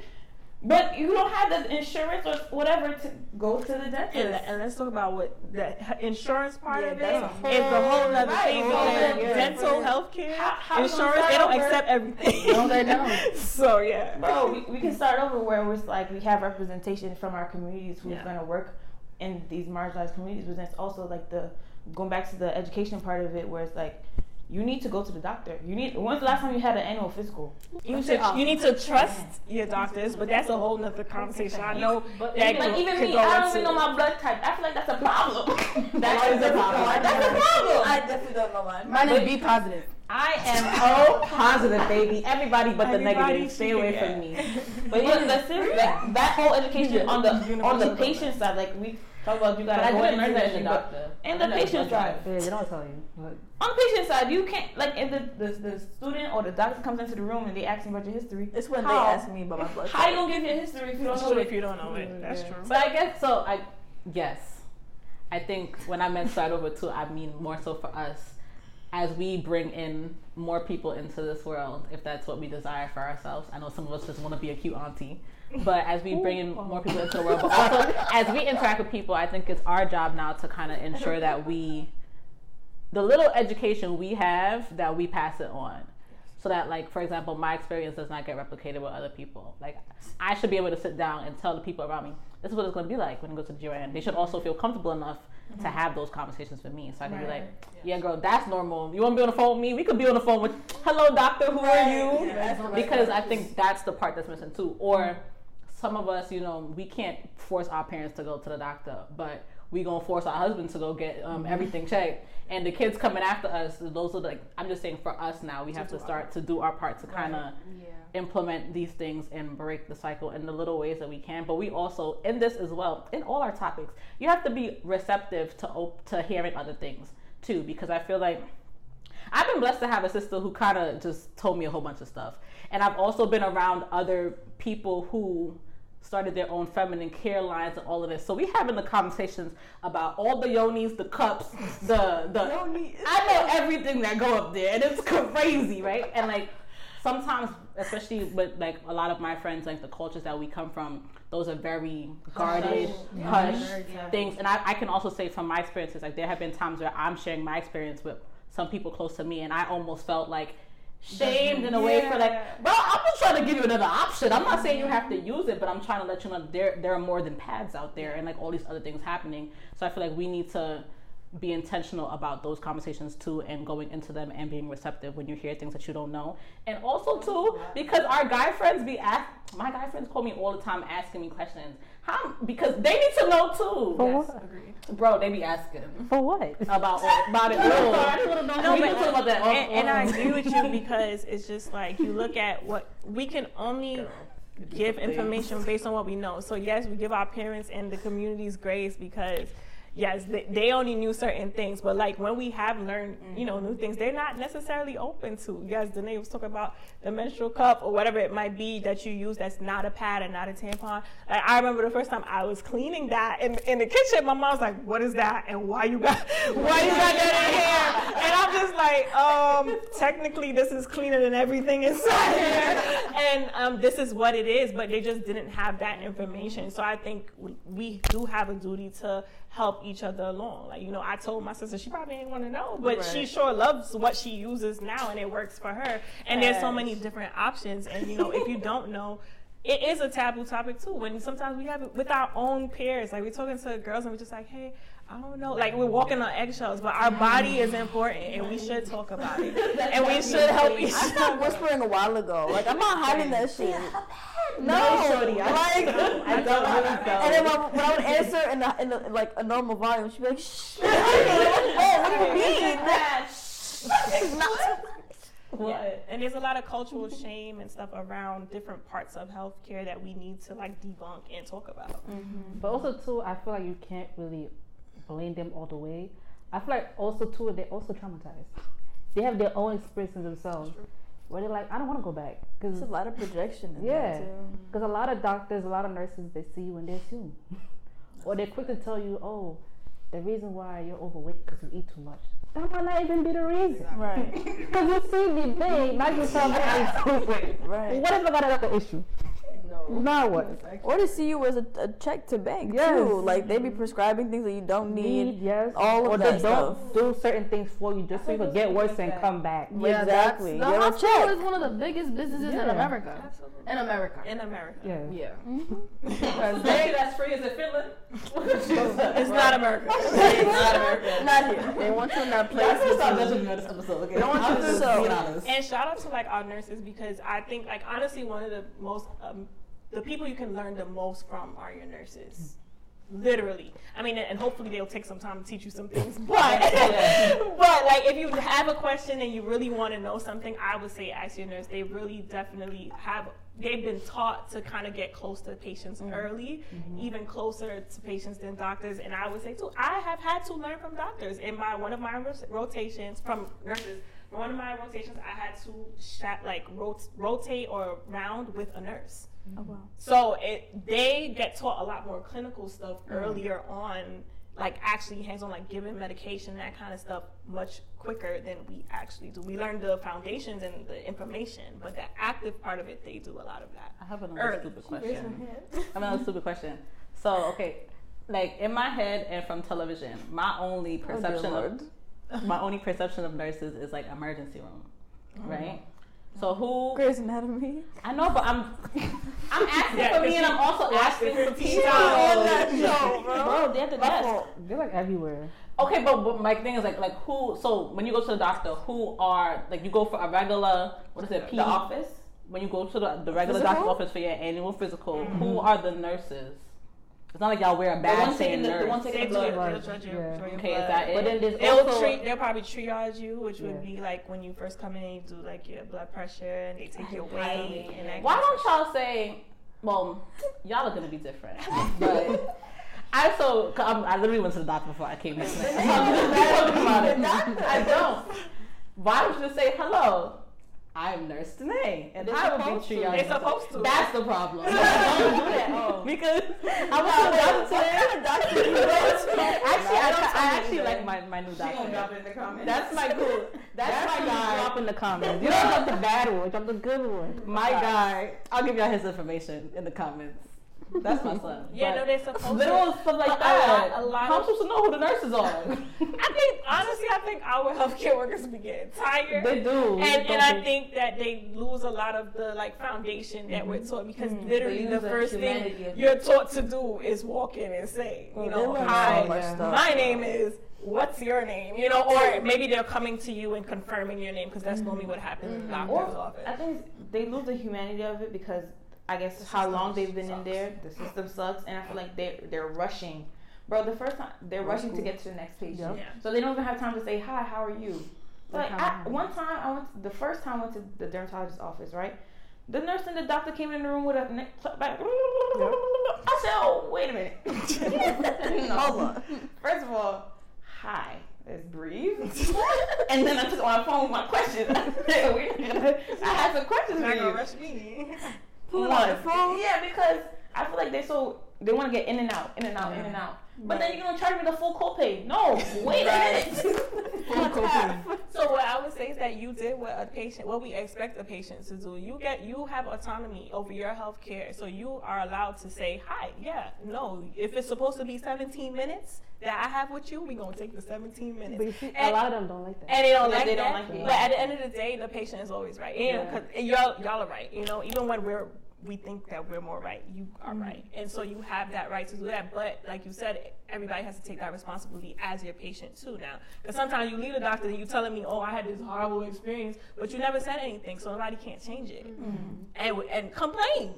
but you don't have the insurance or whatever to go to the dentist. And, and let's talk about what the insurance part Yeah, of it that's a whole other Right, thing. whole Because other- dental health care, How- how you gonna insurance, they don't over? accept everything. No, they don't. so yeah. Bro, we, we can start over where it's like we have representation from our communities who's Yeah. gonna work in these marginalized communities, but then it's also like the going back to the education part of it, where it's like you need to go to the doctor. You need. When's the last time you had an annual physical? You, should, you need to trust your doctors, but that's a whole nother conversation. I know But that even- Like could- even could me, go I don't even know my blood type. I feel like that's a problem. That is a problem. That's a problem. I definitely don't know mine. Mine is B positive. I am O positive, baby. Everybody but the Everybody negative. Stay away should from me. But yeah, that's serious. That, that whole education on the on the patient side, like we talk about, you But gotta I go didn't learn that in the doctor. And the I learned patient side. Yeah, they don't tell you. Like, On the patient side, you can't like if the, the the student or the doctor comes into the room and they ask me about your history. It's when How? they ask me about my blood. How you type. gonna give your history if you don't know true it? if you don't know it. Mm-hmm. That's true. But I guess so. I yes, I think when I meant start over too, I mean more so for us as we bring in more people into this world, if that's what we desire for ourselves. I know some of us just want to be a cute auntie, but as we bring in more people into the world, but also as we interact with people, I think it's our job now to kind of ensure that we, the little education we have, that we pass it on. So that, like, for example, my experience does not get replicated with other people. Like, I should be able to sit down and tell the people around me, this is what it's going to be like when I go to the GYN. They should also feel comfortable enough to mm-hmm. have those conversations with me. So I can be like, yeah, girl, that's normal. You want to be on the phone with me? We could be on the phone with, hello, doctor, who are you? Because I think that's the part that's missing too. Or mm-hmm. Some of us, you know, we can't force our parents to go to the doctor, but we gonna force our husband to go get um, everything checked. And the kids coming after us, those are like I'm just saying for us now, we have to start to do our part to kind of implement these things and break the cycle in the little ways that we can. But we also in this as well, in all our topics, you have to be receptive to op- to hearing other things too, because I feel like I've been blessed to have a sister who kind of just told me a whole bunch of stuff. And I've also been around other people who started their own feminine care lines and all of this. So we having the conversations about all the yonis, the cups, the the Yoni. I know everything that go up there and it's crazy, right? And like sometimes especially with like a lot of my friends like the cultures that we come from those are very guarded hush things and I, I can also say from my experiences like there have been times where i'm sharing my experience with some people close to me and i almost felt like shamed in a way for like bro i'm just trying to give you another option. I'm not saying you have to use it but i'm trying to let you know there there are more than pads out there and like all these other things happening. So i feel like we need to be intentional about those conversations too and going into them and being receptive when you hear things that you don't know. And also too because our guy friends be ask my guy friends call me all the time asking me questions how? Because they need to know too. For what? bro they be asking For what? about about it. No, I just want to know No, we but- can talk about that. and, and I agree with you because it's just like you look at what we can only give information based on what we know. So yes, we give our parents and the communities grace because yes, they, they only knew certain things, but like when we have learned, you know, new things, they're not necessarily open to. Yes, Danae was talking about the menstrual cup or whatever it might be that you use that's not a pad and not a tampon. Like, I remember the first time I was cleaning that in, in the kitchen, my mom was like, "What is that? And why you got why you got that in here?" And I'm just like, um, technically this is cleaner than everything inside here, and um, this is what it is. But they just didn't have that information. So I think we- we do have a duty to help each other along. Like you know, I told my sister she probably didn't want to know, but she sure loves what she uses now, and it works for her. And there's so many different options. And you know, if you don't know. It is a taboo topic too. When sometimes we have it with our own peers, like we're talking to girls and we're just like, "Hey, I don't know," like we're walking on eggshells. But our body is important, and we should talk about it, and we should help each other. I other. stopped whispering a while ago. Like I'm not hiding that shit. No, shorty, I- like, I don't really know. and then when, when I would answer in, the, in the, like a normal volume, she'd be like, "Shh." Like, oh, what do you mean? Not- Yeah, and there's a lot of cultural shame and stuff around different parts of healthcare that we need to like debunk and talk about. Mm-hmm. But also too, I feel like you can't really blame them all the way. I feel like also too, they're also traumatized. They have their own experiences themselves. Where they're like, I don't want to go back because There's a lot of projection in Yeah. Because a lot of doctors, a lot of nurses, they see you and they assume. or they're quick to tell you, oh, the reason why you're overweight because you eat too much. That might not even be the reason. Right. Because you see me big, not just tell me I'm too. Right. What if I got another issue? No. Now what? Or to see you as a, a check to bank Yes. too. Like they be prescribing things that you don't need. Need, yes. all of or that they don't do certain things for you just so you can get worse and come back. Yeah, exactly. The You're hospital check. is one of the biggest businesses in Yeah. America. In America. In America, Yeah. Yeah. Especially that's free as in Finland. it's not America. It's not America. Not here. They want you in that place. Let's stop with judging this episode. Okay, They want you to just so- being honest. And shout out to like our nurses because I think like honestly one of the most um, the people you can learn the most from are your nurses. Literally, I mean, and hopefully they'll take some time to teach you some things. But, but like, if you have a question and you really want to know something, I would say ask your nurse. They really, definitely have. They've been taught to kind of get close to patients mm-hmm. early, mm-hmm. even closer to patients than doctors. And I would say too, I have had to learn from doctors in my one of my rotations from nurses. One of my rotations, I had to shat, like rot- rotate or round with a nurse. Oh wow. So it they get taught a lot more clinical stuff mm-hmm. earlier on, like actually hands on, like giving medication that kind of stuff much quicker than we actually do. We learn the foundations and the information, but the active part of it, they do a lot of that. I have another Early. stupid question. I have another stupid question. So, okay, like in my head and from television, my only perception Lord. of my only perception of nurses is like emergency room, right? So who? Grey's Anatomy. I know, but I'm I'm asking Yeah, for me, and I'm also asking for people. On that show, Bro, they have the desk. They're like everywhere. Okay, but, but my thing is like like who? So when you go to the doctor, who are like you go for a regular what is it? P- The office. When you go to the, the regular Physical? doctor's office for your annual physical, mm-hmm. who are the nurses? It's not like y'all wear a badge saying the, nurse. the one taking They the do blood. it. blood. They'll Yeah. draw your okay, is that it? But then there's They'll also treat. They'll probably triage you, which would Yeah. be like when you first come in and you do like your blood pressure and they take your weight and that. Why don't y'all say? Well, y'all are gonna be different, but. I so 'cause I'm, I literally went to the doctor before I came here. tonight. I'm just talking about it. I don't. Why don't you just say hello? I'm Nurse Danae, and They're I will be supposed to. They're supposed to. That's the problem. don't do that Oh. because I was to the doctor today. Actually, I, Don't I tell actually like my, my new doctor. it in the comments. That's my cool. That's, my guy. Drop in the comments. You don't drop the bad one. Drop the good one. My guy. I'll give y'all his information in the comments. That's my son. Yeah, But no, they're supposed to. little stuff like But a that. lot- a lot How am supposed to know who the nurses are? I think honestly, I think our healthcare workers be getting tired. They do. and, Don't and I think that they lose a lot of the like foundation that we're mm-hmm. taught because mm-hmm. literally They the the first thing humanity of it. you're taught to do is walk in and say, you know, hi, so much stuff. my name is. What's your name? You know, or mm-hmm. maybe they're coming to you and confirming your name because that's normally what happens in the doctor's Or office. I think they lose the humanity of it because I guess how long they've been in there, the system sucks, and I feel like they they're rushing. Bro, the first time they're rushing to get to the next patient, Yeah. so they don't even have time to say hi. How are you? Like Like, I, one time, I went to, the first time I went to the dermatologist's office, right? The nurse and the doctor came in the room with a neck back. I said, "Oh, wait a minute. no. Hold on. First of all, hi. Let's breathe. and then I took my phone with my questions. I had some questions for you. rush me. Pull it out the One. phone. Yeah, because I feel like they so they want to get in and out, in and out, in and out. But then you're gonna charge me the full copay. No, wait Right. a minute. full copay. So what I would say is that you did what a patient, what we expect a patient to do. You get, you have autonomy over your health care, so you are allowed to say, "Hi, yeah, no." If it's supposed to be 17 minutes that I have with you, we gonna take the 17 minutes. But you see, a lot of them don't like that. And they don't Yeah, like they that. don't like it. But at the end of the day, the patient is always right. And, Yeah. 'cause- and y'all, y'all are right. You know, even when we're we think that we're more right, you are mm-hmm. right. And so you have that right to do that. But like you said, everybody has to take that responsibility as your patient too now. Because sometimes you leave a doctor and you're telling me, oh, I had this horrible experience, but you never said anything, so nobody can't change it. Mm-hmm. And and complain.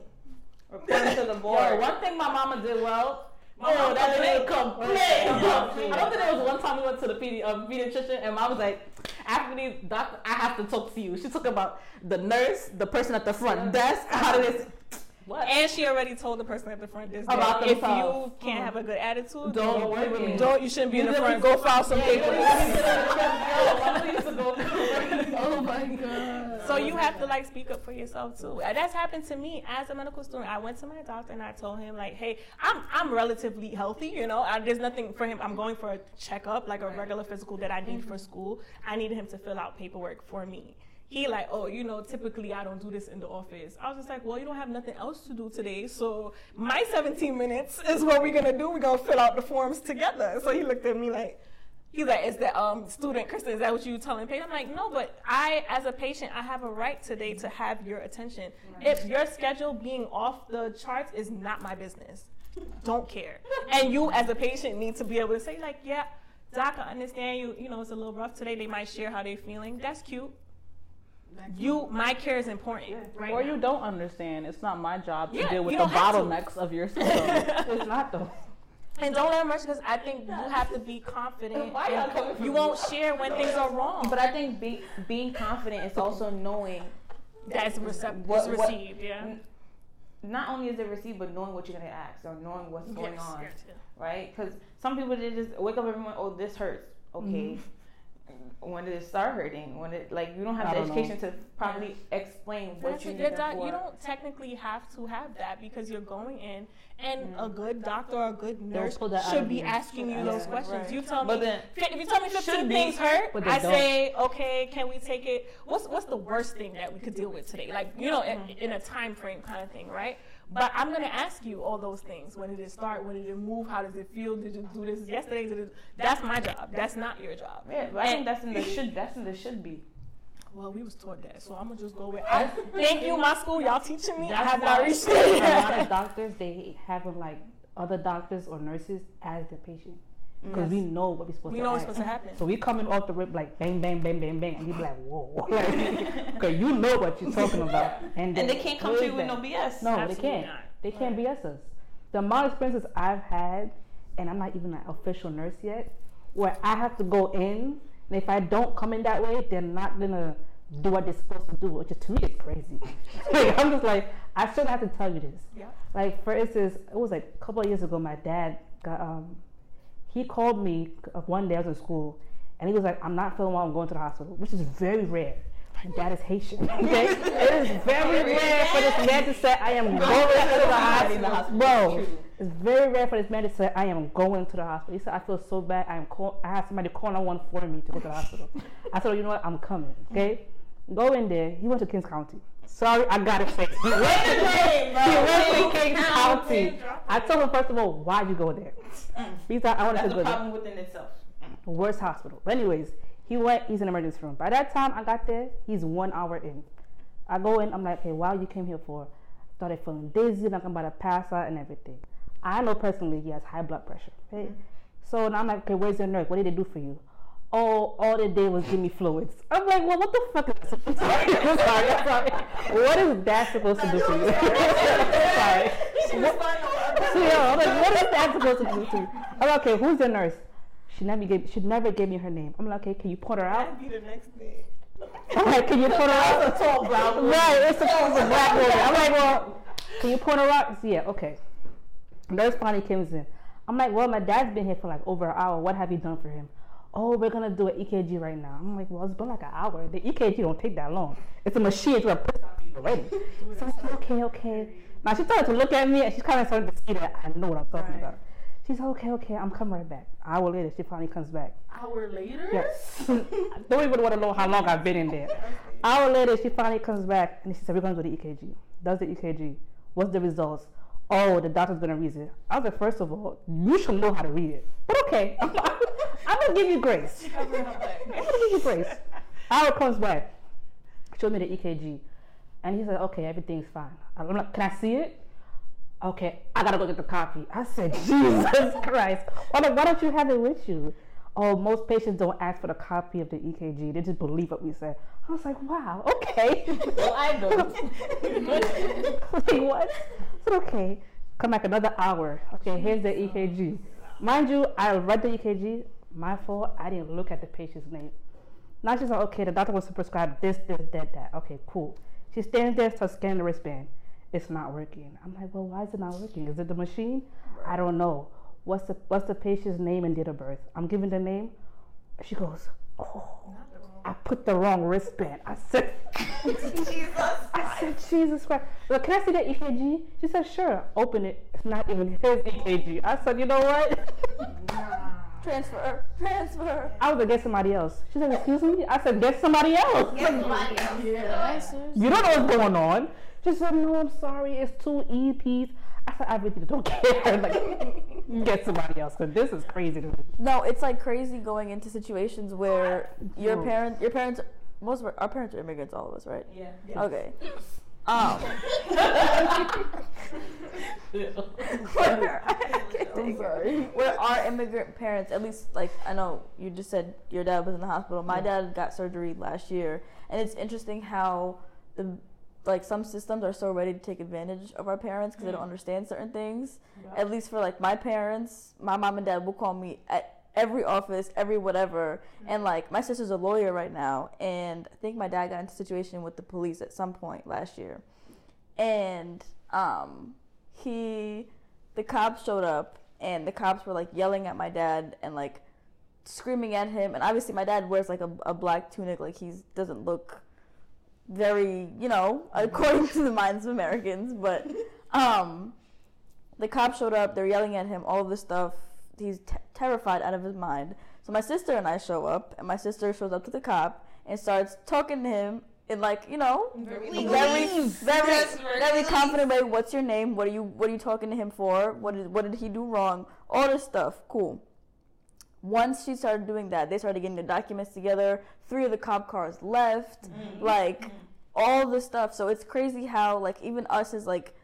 Report to the Yo, board. one thing my mama did well. Oh, that nigga complain. I don't think there was one time we went to the pedi- um, pediatrician and mom was like, After the doctor, I have to talk to you. She talked about the nurse, the person at the front desk, how it is. And she already told the person at the front desk About that if you can't uh-huh. have a good attitude, Don't work with me. Don't you shouldn't be in the front. Go file some papers. Oh, oh my god. So you have to like speak up for yourself too. And That's happened to me as a medical student. I went to my doctor and I told him like, hey, I'm I'm relatively healthy. You know, I, there's nothing for him. I'm going for a checkup, like a regular physical that I need for mm-hmm. school. I needed him to fill out paperwork for me. He like, oh, you know, typically I don't do this in the office. I was just like, well, you don't have nothing else to do today, so my 17 minutes is what we're gonna do. We're gonna fill out the forms together. So he looked at me like, He's like, is that um student Kristen? Is that what you telling patient? I'm like, no, but I, as a patient, I have a right today to have your attention. If your schedule being off the charts is not my business, don't care. And you, as a patient, need to be able to say like, yeah, doc, I understand you. You know, it's a little rough today. They might share how they're feeling. That's cute. You, my care is important. Right Or now. you don't understand. It's not my job to Yeah, deal with the don't to. bottlenecks of your system. it's not though. And don't let them rush because I think you have to be confident. Why y'all coming you won't share when things are wrong. But I think be, being confident is also knowing That's recept- What- what- received, yeah. not only is it received, but knowing what you're gonna ask or knowing what's going Yes, on, yes, yes. right? Because some people they just wake up every morning, oh, this hurts. Okay. Mm-hmm. When did it start hurting? When it like you don't have I the don't know. education to properly explain what That's you it. need doc- for. you don't technically have to have that because you're going in, and mm-hmm. a good doctor or a good nurse pull that out should be asking you Yeah, those questions. right. You tell But me then- fi- if you tell me 15 should be, things hurt, I don't. say okay. Can we take it? What's what's the worst thing that we could deal with today? Like you know, in, in a time frame kind of thing, right? But I'm gonna ask you all those things. When did it start? When did it move? How does it feel? Did you do this yesterday? Did it, that's my job. That's not your job. Yeah, but I think that's in the should. That's in the should be. Well, we was taught that, so I'm gonna just go with. I, thank you, my school. Y'all teaching me. I That's have not reached a lot of doctors they have them like other doctors or nurses as the patient because we know what we're supposed we to know what's supposed to happen. So we coming off the rip like bang bang bang bang bang, and you be like whoa, like, okay, you know what you're talking about, and, And then they can't come to you with no BS. No, Absolutely they can't. not. They can't BS us. The amount of experiences I've had, and I'm not even an official nurse yet, where I have to go in, and if I don't come in that way, they're not gonna do what they're supposed to do, which is to me is crazy. like I'm just like, I shouldn't have to tell you this. Yeah. Like for instance, it was like a couple of years ago, my dad got um, he called me uh, one day I was in school, and he was like, "I'm not feeling well. I'm going to the hospital," which is very rare. My dad Haitian. Okay, it is very rare for this man to say, "I am going to the hospital." Bro, it's very rare for this man to say, "I am going to the hospital." He said, "I feel so bad. I am call- I have somebody calling on one for me to go to the hospital." I said, oh, "You know what? I'm coming." Okay, go in there. He went to Kings County. Sorry, I got it fixed. He went to, he went to Kings County. I told him first of all, why you go there? He said, "I wanted to go there." problem within itself. worst hospital. But anyways, he went. He's in emergency room. By that time I got there, he's one hour in. I go in. I'm like, hey, why you came here for? Started feeling dizzy, like I'm about to pass out and everything. I know personally he has high blood pressure. Okay, so now I'm like, okay, where's your nurse? What did they do for you? Oh, all they did was give me fluids. I'm like, well, what the fuck is this? I'm sorry, I'm sorry, I'm sorry. What is that supposed to do for you? sorry. So yeah, I'm like, what is that supposed to do to you? I'm like, okay, who's the nurse? She never gave, she never gave me her name. I'm like, okay, can you point her out? That'd be the next thing. I'm like, can you point her out? It's a tall brown woman. Right, it's a, it's a black woman. I'm like, well, can you point her out? She said, yeah, okay. Nurse finally comes in. I'm like, well, my dad's been here for like over an hour. What have you done for him? Oh, we're gonna do an EKG right now. I'm like, well, it's been like an hour. The EKG don't take that long. It's a machine. It's gonna on for already. So I said, okay, okay. Now she started to look at me and she's kind of starting to see that I know what I'm talking about. She's like, okay, okay, I'm coming right back. An hour later, she finally comes back. Hour later? Yes. Don't even want to know how long I've been in there. Hour later, she finally comes back and she said, We're going to do the EKG. Does the EKG. What's the results? Oh, the doctor's going to read it. I was like, First of all, you should know how to read it. But okay, I'm, going to give you grace. I'm going to give you grace. Hour comes back, showed me the EKG. And he said, Okay, everything's fine. I'm like, Can I see it? Okay, I gotta go get the copy. I said, Jesus Christ. Why don't, why don't you have it with you? Oh, most patients don't ask for the copy of the EKG. They just believe what we say. I was like, wow, okay. Well, I know. like, what? Okay. Come back another hour. Okay, here's the EKG. Mind you, I read the EKG. My fault, I didn't look at the patient's name. Now she's like, okay, the doctor wants to prescribe this, this, that, that. Okay, cool. She stands there, starts scanning the wristband. It's not working. I'm like, well, why is it not working? Is it the machine? I don't know. What's the what's the patient's name and date of birth? I'm giving the name. She goes, oh, I put the wrong wristband. I said, Jesus I said, Jesus Christ. Well, can I see that EKG? She said, sure. Open it. It's not even his EKG. I said, you know what? Transfer, transfer. I was like, get somebody else. She said, excuse me? I said, get somebody else. Get somebody else. Yeah. you don't know what's going on. She said, no, I'm sorry. It's two EPs. I said, I really don't care. Like, get somebody else because this is crazy to me. No, it's like crazy going into situations where your No. parents, your parents, most of our, our parents are immigrants, all of us, right? Yeah. Okay. Um, where, I'm sorry. where our immigrant parents, at least like I know you just said your dad was in the hospital. My dad got surgery last year, and it's interesting how the like some systems are so ready to take advantage of our parents because they don't understand certain things. At least for like my parents, my mom and dad will call me at every office, every whatever. And like my sister's a lawyer right now, and I think my dad got into a situation with the police at some point last year, and um, he, the cops showed up, and the cops were like yelling at my dad and like screaming at him, and obviously my dad wears like a, a black tunic, like he doesn't look very, you know, according to the minds of Americans, but um, the cops showed up, they're yelling at him, all this stuff. He's t- terrified out of his mind. So my sister and I show up, and my sister shows up to the cop and starts talking to him in like, you know, very, very, very, very confident way. What's your name? What are you, what are you talking to him for? What did, what did he do wrong? All this stuff. Cool. Once she started doing that, they started getting the documents together. Three of the cop cars left. Mm-hmm. Like all this stuff. So it's crazy how like even us as like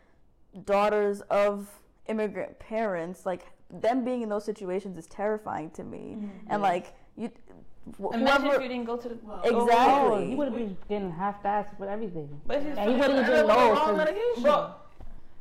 daughters of immigrant parents, like them being in those situations is terrifying to me. And like you, wh- Imagine whoever if you didn't go to the exactly. Oh, he would have been getting half-assed with everything. But if And he wouldn't even know. 'cause- Bro,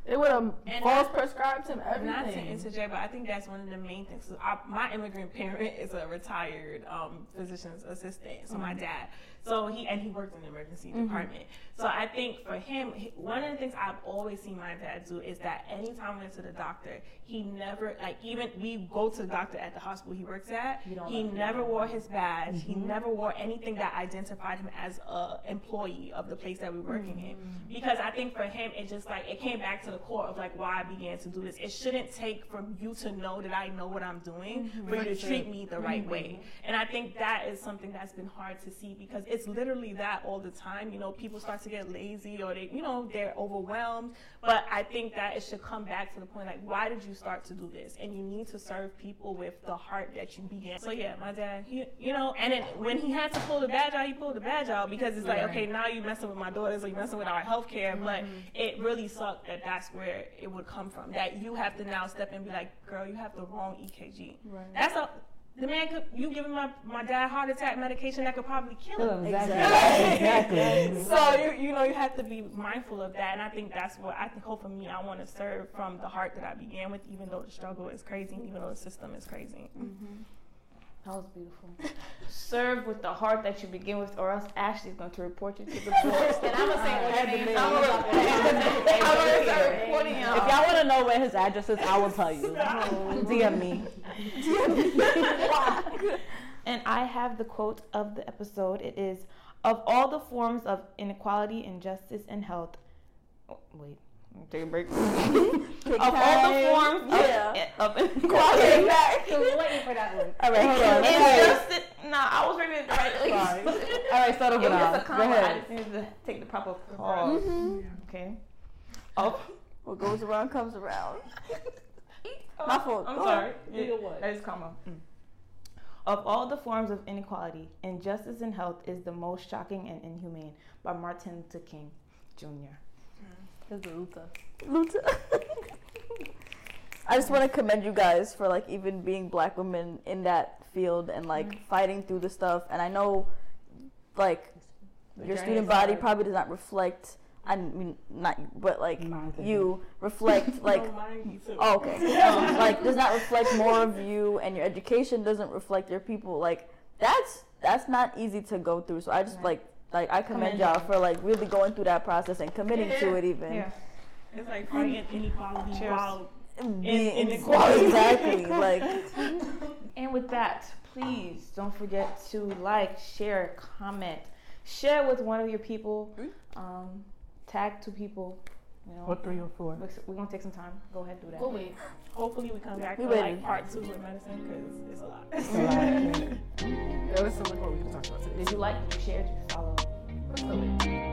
they would have false prescribed him everything. Not to interject, but I think that's one of the main things. So I, my immigrant parent is a retired um, physician's assistant, so my dad. So he and he worked in the emergency department. So I think for him, one of the things I've always seen my dad do is that anytime we went to the doctor, he never like even we go to the doctor at the hospital he works at. He never wore his badge. He never wore anything that identified him as a employee of the place that we're working in. Because I think for him, it just like it came back to the core of like why I began to do this. It shouldn't take from you to know that I know what I'm doing for you to treat me the right way. And I think that is something that's been hard to see because it's literally that all the time. You know, people start to get lazy or they, you know, they're overwhelmed. But I think that it should come back to the point like, why did you start to do this? And you need to serve people with the heart that you began. So yeah, my dad, he, you know, and then when he had to pull the badge out, he pulled the badge out because it's like, okay, now you're messing with my daughters or you're messing with our health care. Mm-hmm. But it really sucked that that's where it would come from. That you have to now step in and be like, girl, you have the wrong EKG. That's a the man could you giving my my dad heart attack medication that could probably kill Kill him. him, exactly. exactly. So you you know you have to be mindful of that, and I think that's what I think. Hope for me, I want to serve from the heart that I began with, even though the struggle is crazy, even though the system is crazy. Mm-hmm. That was beautiful. Serve with the heart that you begin with, or else Ashley's going to report you to the police. And I'm gonna say what your name is. I'm I'm gonna gonna start reporting If y'all. y'all want to know where his address is, I will tell you. DM me. And I have the quote of the episode. It is Of all the forms of inequality, injustice, and health. Oh, wait, let me take a break. of all the forms Yeah. of, of inequality. waiting for that one. All right, hold on. Let's try it. Nah, I was reading it the right way. Sorry. All right, start It over was just a Go comma. I ahead. just needed to take the proper pause. Okay. Of, What goes around comes around. My fault. I'm Go sorry. ahead. Yeah, that is comma. Mm. Of all the forms of inequality, injustice in health is the most shocking and inhumane by Martin Luther King Jr. Luta. I just want to commend you guys for like even being black women in that field and like fighting through the stuff. And I know, like, your student body hard. probably does not reflect. I mean, not you, but like you reflect like. Don't mind me too. Oh, okay. Um, like does not reflect more of you, and your education doesn't reflect your people. Like that's that's not easy to go through. So I just Right. like like I commend Commend y'all for like really going through that process and committing to it even. Yeah. It's like mm. fighting inequality Cheers. while mm, Being- inequality. exactly. Like And with that, please don't forget to like, share, comment, share with one of your people, mm. um, tag two people. You know, or three or four. We're gonna take some time. Go ahead and do that. We'll wait. Hopefully, we come back we for like part two with medicine because it's a lot. It's a lot. There was so much more we could talk about today. Did you like? Did you share? Did you follow? We're.